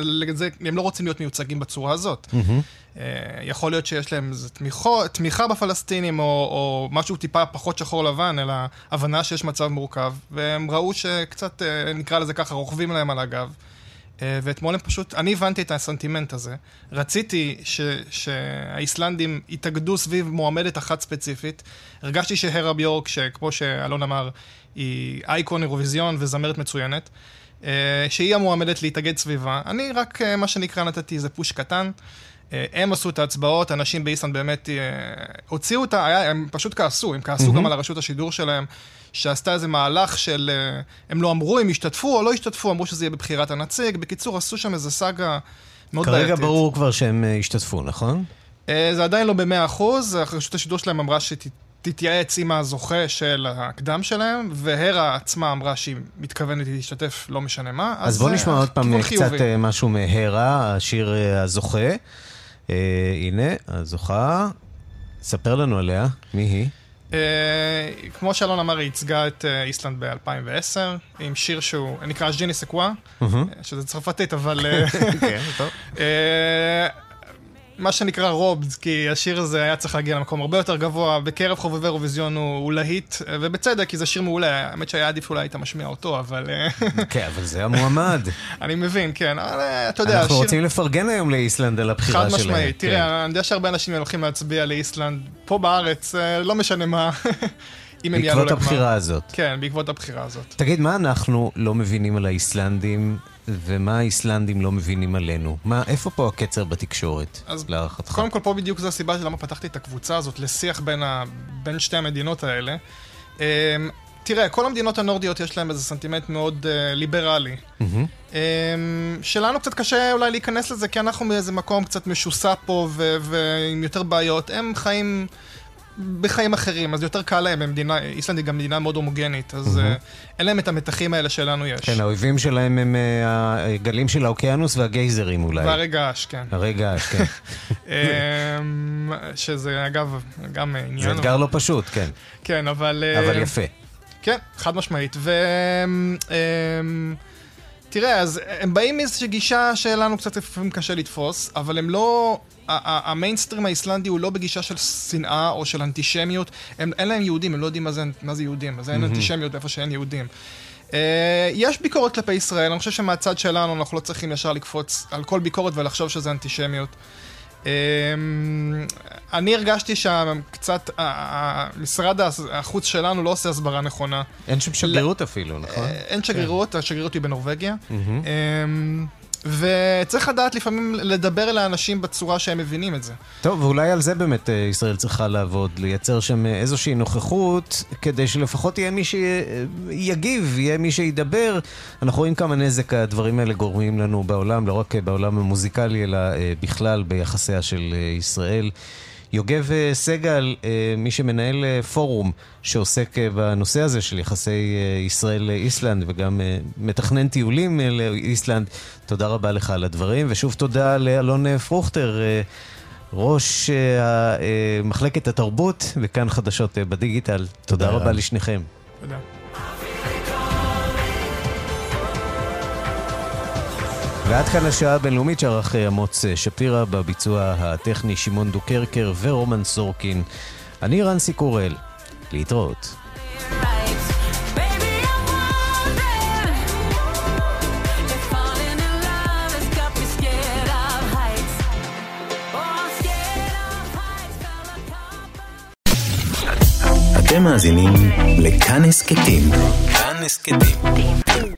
לזה, הם לא רוצים להיות מיוצגים בצורה הזאת. Mm-hmm. יכול להיות שיש להם איזו תמיכה בפלסטינים, או, או משהו טיפה פחות שחור לבן, אלא הבנה שיש מצב מורכב, והם ראו שקצת, נקרא לזה ככה, רוכבים להם על הגב. אה, ואתמול הם פשוט, אני הבנתי את הסנטימנט הזה. רציתי ש, שהאיסלנדים יתאגדו סביב מועמדת אחת ספציפית. הרגשתי שהרה ביורק, שכמו שאלון אמר, היא אייקון אירוויזיון וזמרת מצוינת, אה, שהיא המועמדת להתאגד סביבה. אני רק, אה, מה שנקרא, נתתי איזה פוש קטן. הם עשו את ההצבעות, אנשים באיסלנד באמת הוציאו את ה... הם פשוט כעסו, הם כעסו mm-hmm. גם על הרשות השידור שלהם. שעשתה איזה מהלך של... אה, הם לא אמרו אם ישתתפו או לא ישתתפו, אמרו שזה יהיה בבחירת הנציג. בקיצור, עשו שם איזה סאגה מאוד בעייתית. כרגע ברור כבר שהם אה, ישתתפו, נכון? אה, זה עדיין לא במאה אחוז, רשות השידור שלהם אמרה שתתייעץ עם הזוכה של הקדם שלהם, והרה עצמה אמרה שהיא מתכוונת להשתתף, לא משנה מה. אז, אז בוא נשמע עוד פעם קצת משהו מהרה, השיר הזוכה. הנה, הזוכה. ספר לנו עליה, מי היא? Uh, כמו שאלון אמר, היא ייצגה את uh, איסלנד ב-2010, עם שיר שהוא נקרא ז'יני סקווה, uh, שזה צרפתית, אבל... כן, טוב. מה שנקרא רובד, כי השיר הזה היה צריך להגיע למקום הרבה יותר גבוה, בקרב חובבי אירוויזיון הוא, הוא להיט, ובצדק, כי זה שיר מעולה, האמת שהיה עדיף אולי היית משמיע אותו, אבל... כן, אבל זה המועמד. אני מבין, כן, אבל אתה יודע... אנחנו השיר... רוצים לפרגן היום לאיסלנד על הבחירה שלהם. חד משמעית, תראה, כן. אני יודע שהרבה אנשים הולכים להצביע לאיסלנד, פה בארץ, אה, לא משנה מה. אם הם יעלו לגמר. בעקבות הבחירה הזאת. כן, בעקבות הבחירה הזאת. תגיד, מה אנחנו לא מבינים על האיסלנדים ומה האיסלנדים לא מבינים עלינו? מה, איפה פה הקצר בתקשורת, להערכתך? קודם כל, פה בדיוק זו הסיבה למה פתחתי את הקבוצה הזאת לשיח בין, ה... בין שתי המדינות האלה. Um, תראה, כל המדינות הנורדיות יש להם איזה סנטימנט מאוד uh, ליברלי. Mm-hmm. Um, שלנו קצת קשה אולי להיכנס לזה, כי אנחנו מאיזה מקום קצת משוסע פה ועם יותר בעיות. הם חיים... בחיים אחרים, אז יותר קל להם, מדינה, איסלנד היא גם מדינה מאוד הומוגנית, אז mm-hmm. אין להם את המתחים האלה שלנו יש. כן, האויבים שלהם הם uh, הגלים של האוקיינוס והגייזרים אולי. והרי געש, כן. הרי געש, כן. אמ, שזה אגב גם עניין... זה אתגר לא פשוט, כן. כן, אבל... אבל יפה. כן, חד משמעית. ו... תראה, אז הם באים מאיזושהי גישה שלנו קצת לפעמים קשה לתפוס, אבל הם לא... המיינסטרים האיסלנדי הוא לא בגישה של שנאה או של אנטישמיות. הם, אין להם יהודים, הם לא יודעים מה זה, מה זה יהודים, אז אין אנטישמיות איפה שאין יהודים. Uh, יש ביקורת כלפי ישראל, אני חושב שמהצד שלנו אנחנו לא צריכים ישר לקפוץ על כל ביקורת ולחשוב שזה אנטישמיות. Uh, אני הרגשתי שקצת, משרד החוץ שלנו לא עושה הסברה נכונה. אין שם שגרירות אפילו, נכון? אין שגרירות, כן. השגרירות היא בנורבגיה. וצריך לדעת לפעמים לדבר אל האנשים בצורה שהם מבינים את זה. טוב, ואולי על זה באמת אה, ישראל צריכה לעבוד, לייצר שם אה, איזושהי נוכחות, כדי שלפחות יהיה מי שיגיב, יהיה מי שידבר. אנחנו רואים כמה נזק הדברים האלה גורמים לנו בעולם, לא רק בעולם המוזיקלי, אלא אה, בכלל ביחסיה של ישראל. יוגב אה, סגל, אה, מי שמנהל אה, פורום שעוסק בנושא הזה של יחסי ישראל-איסלנד וגם מתכנן טיולים לאיסלנד, תודה רבה לך על הדברים, ושוב תודה לאלון פרוכטר. ראש מחלקת התרבות וכאן חדשות בדיגיטל. תודה רבה לשניכם. תודה. ועד כאן השעה הבינלאומית שערך אה, אמוץ אה, שפירא בביצוע הטכני שמעון דוקרקר ורומן סורקין. אני רנסי קורל, להתראות. אתם מאזינים לכאן הסכתים. כאן הסכתים.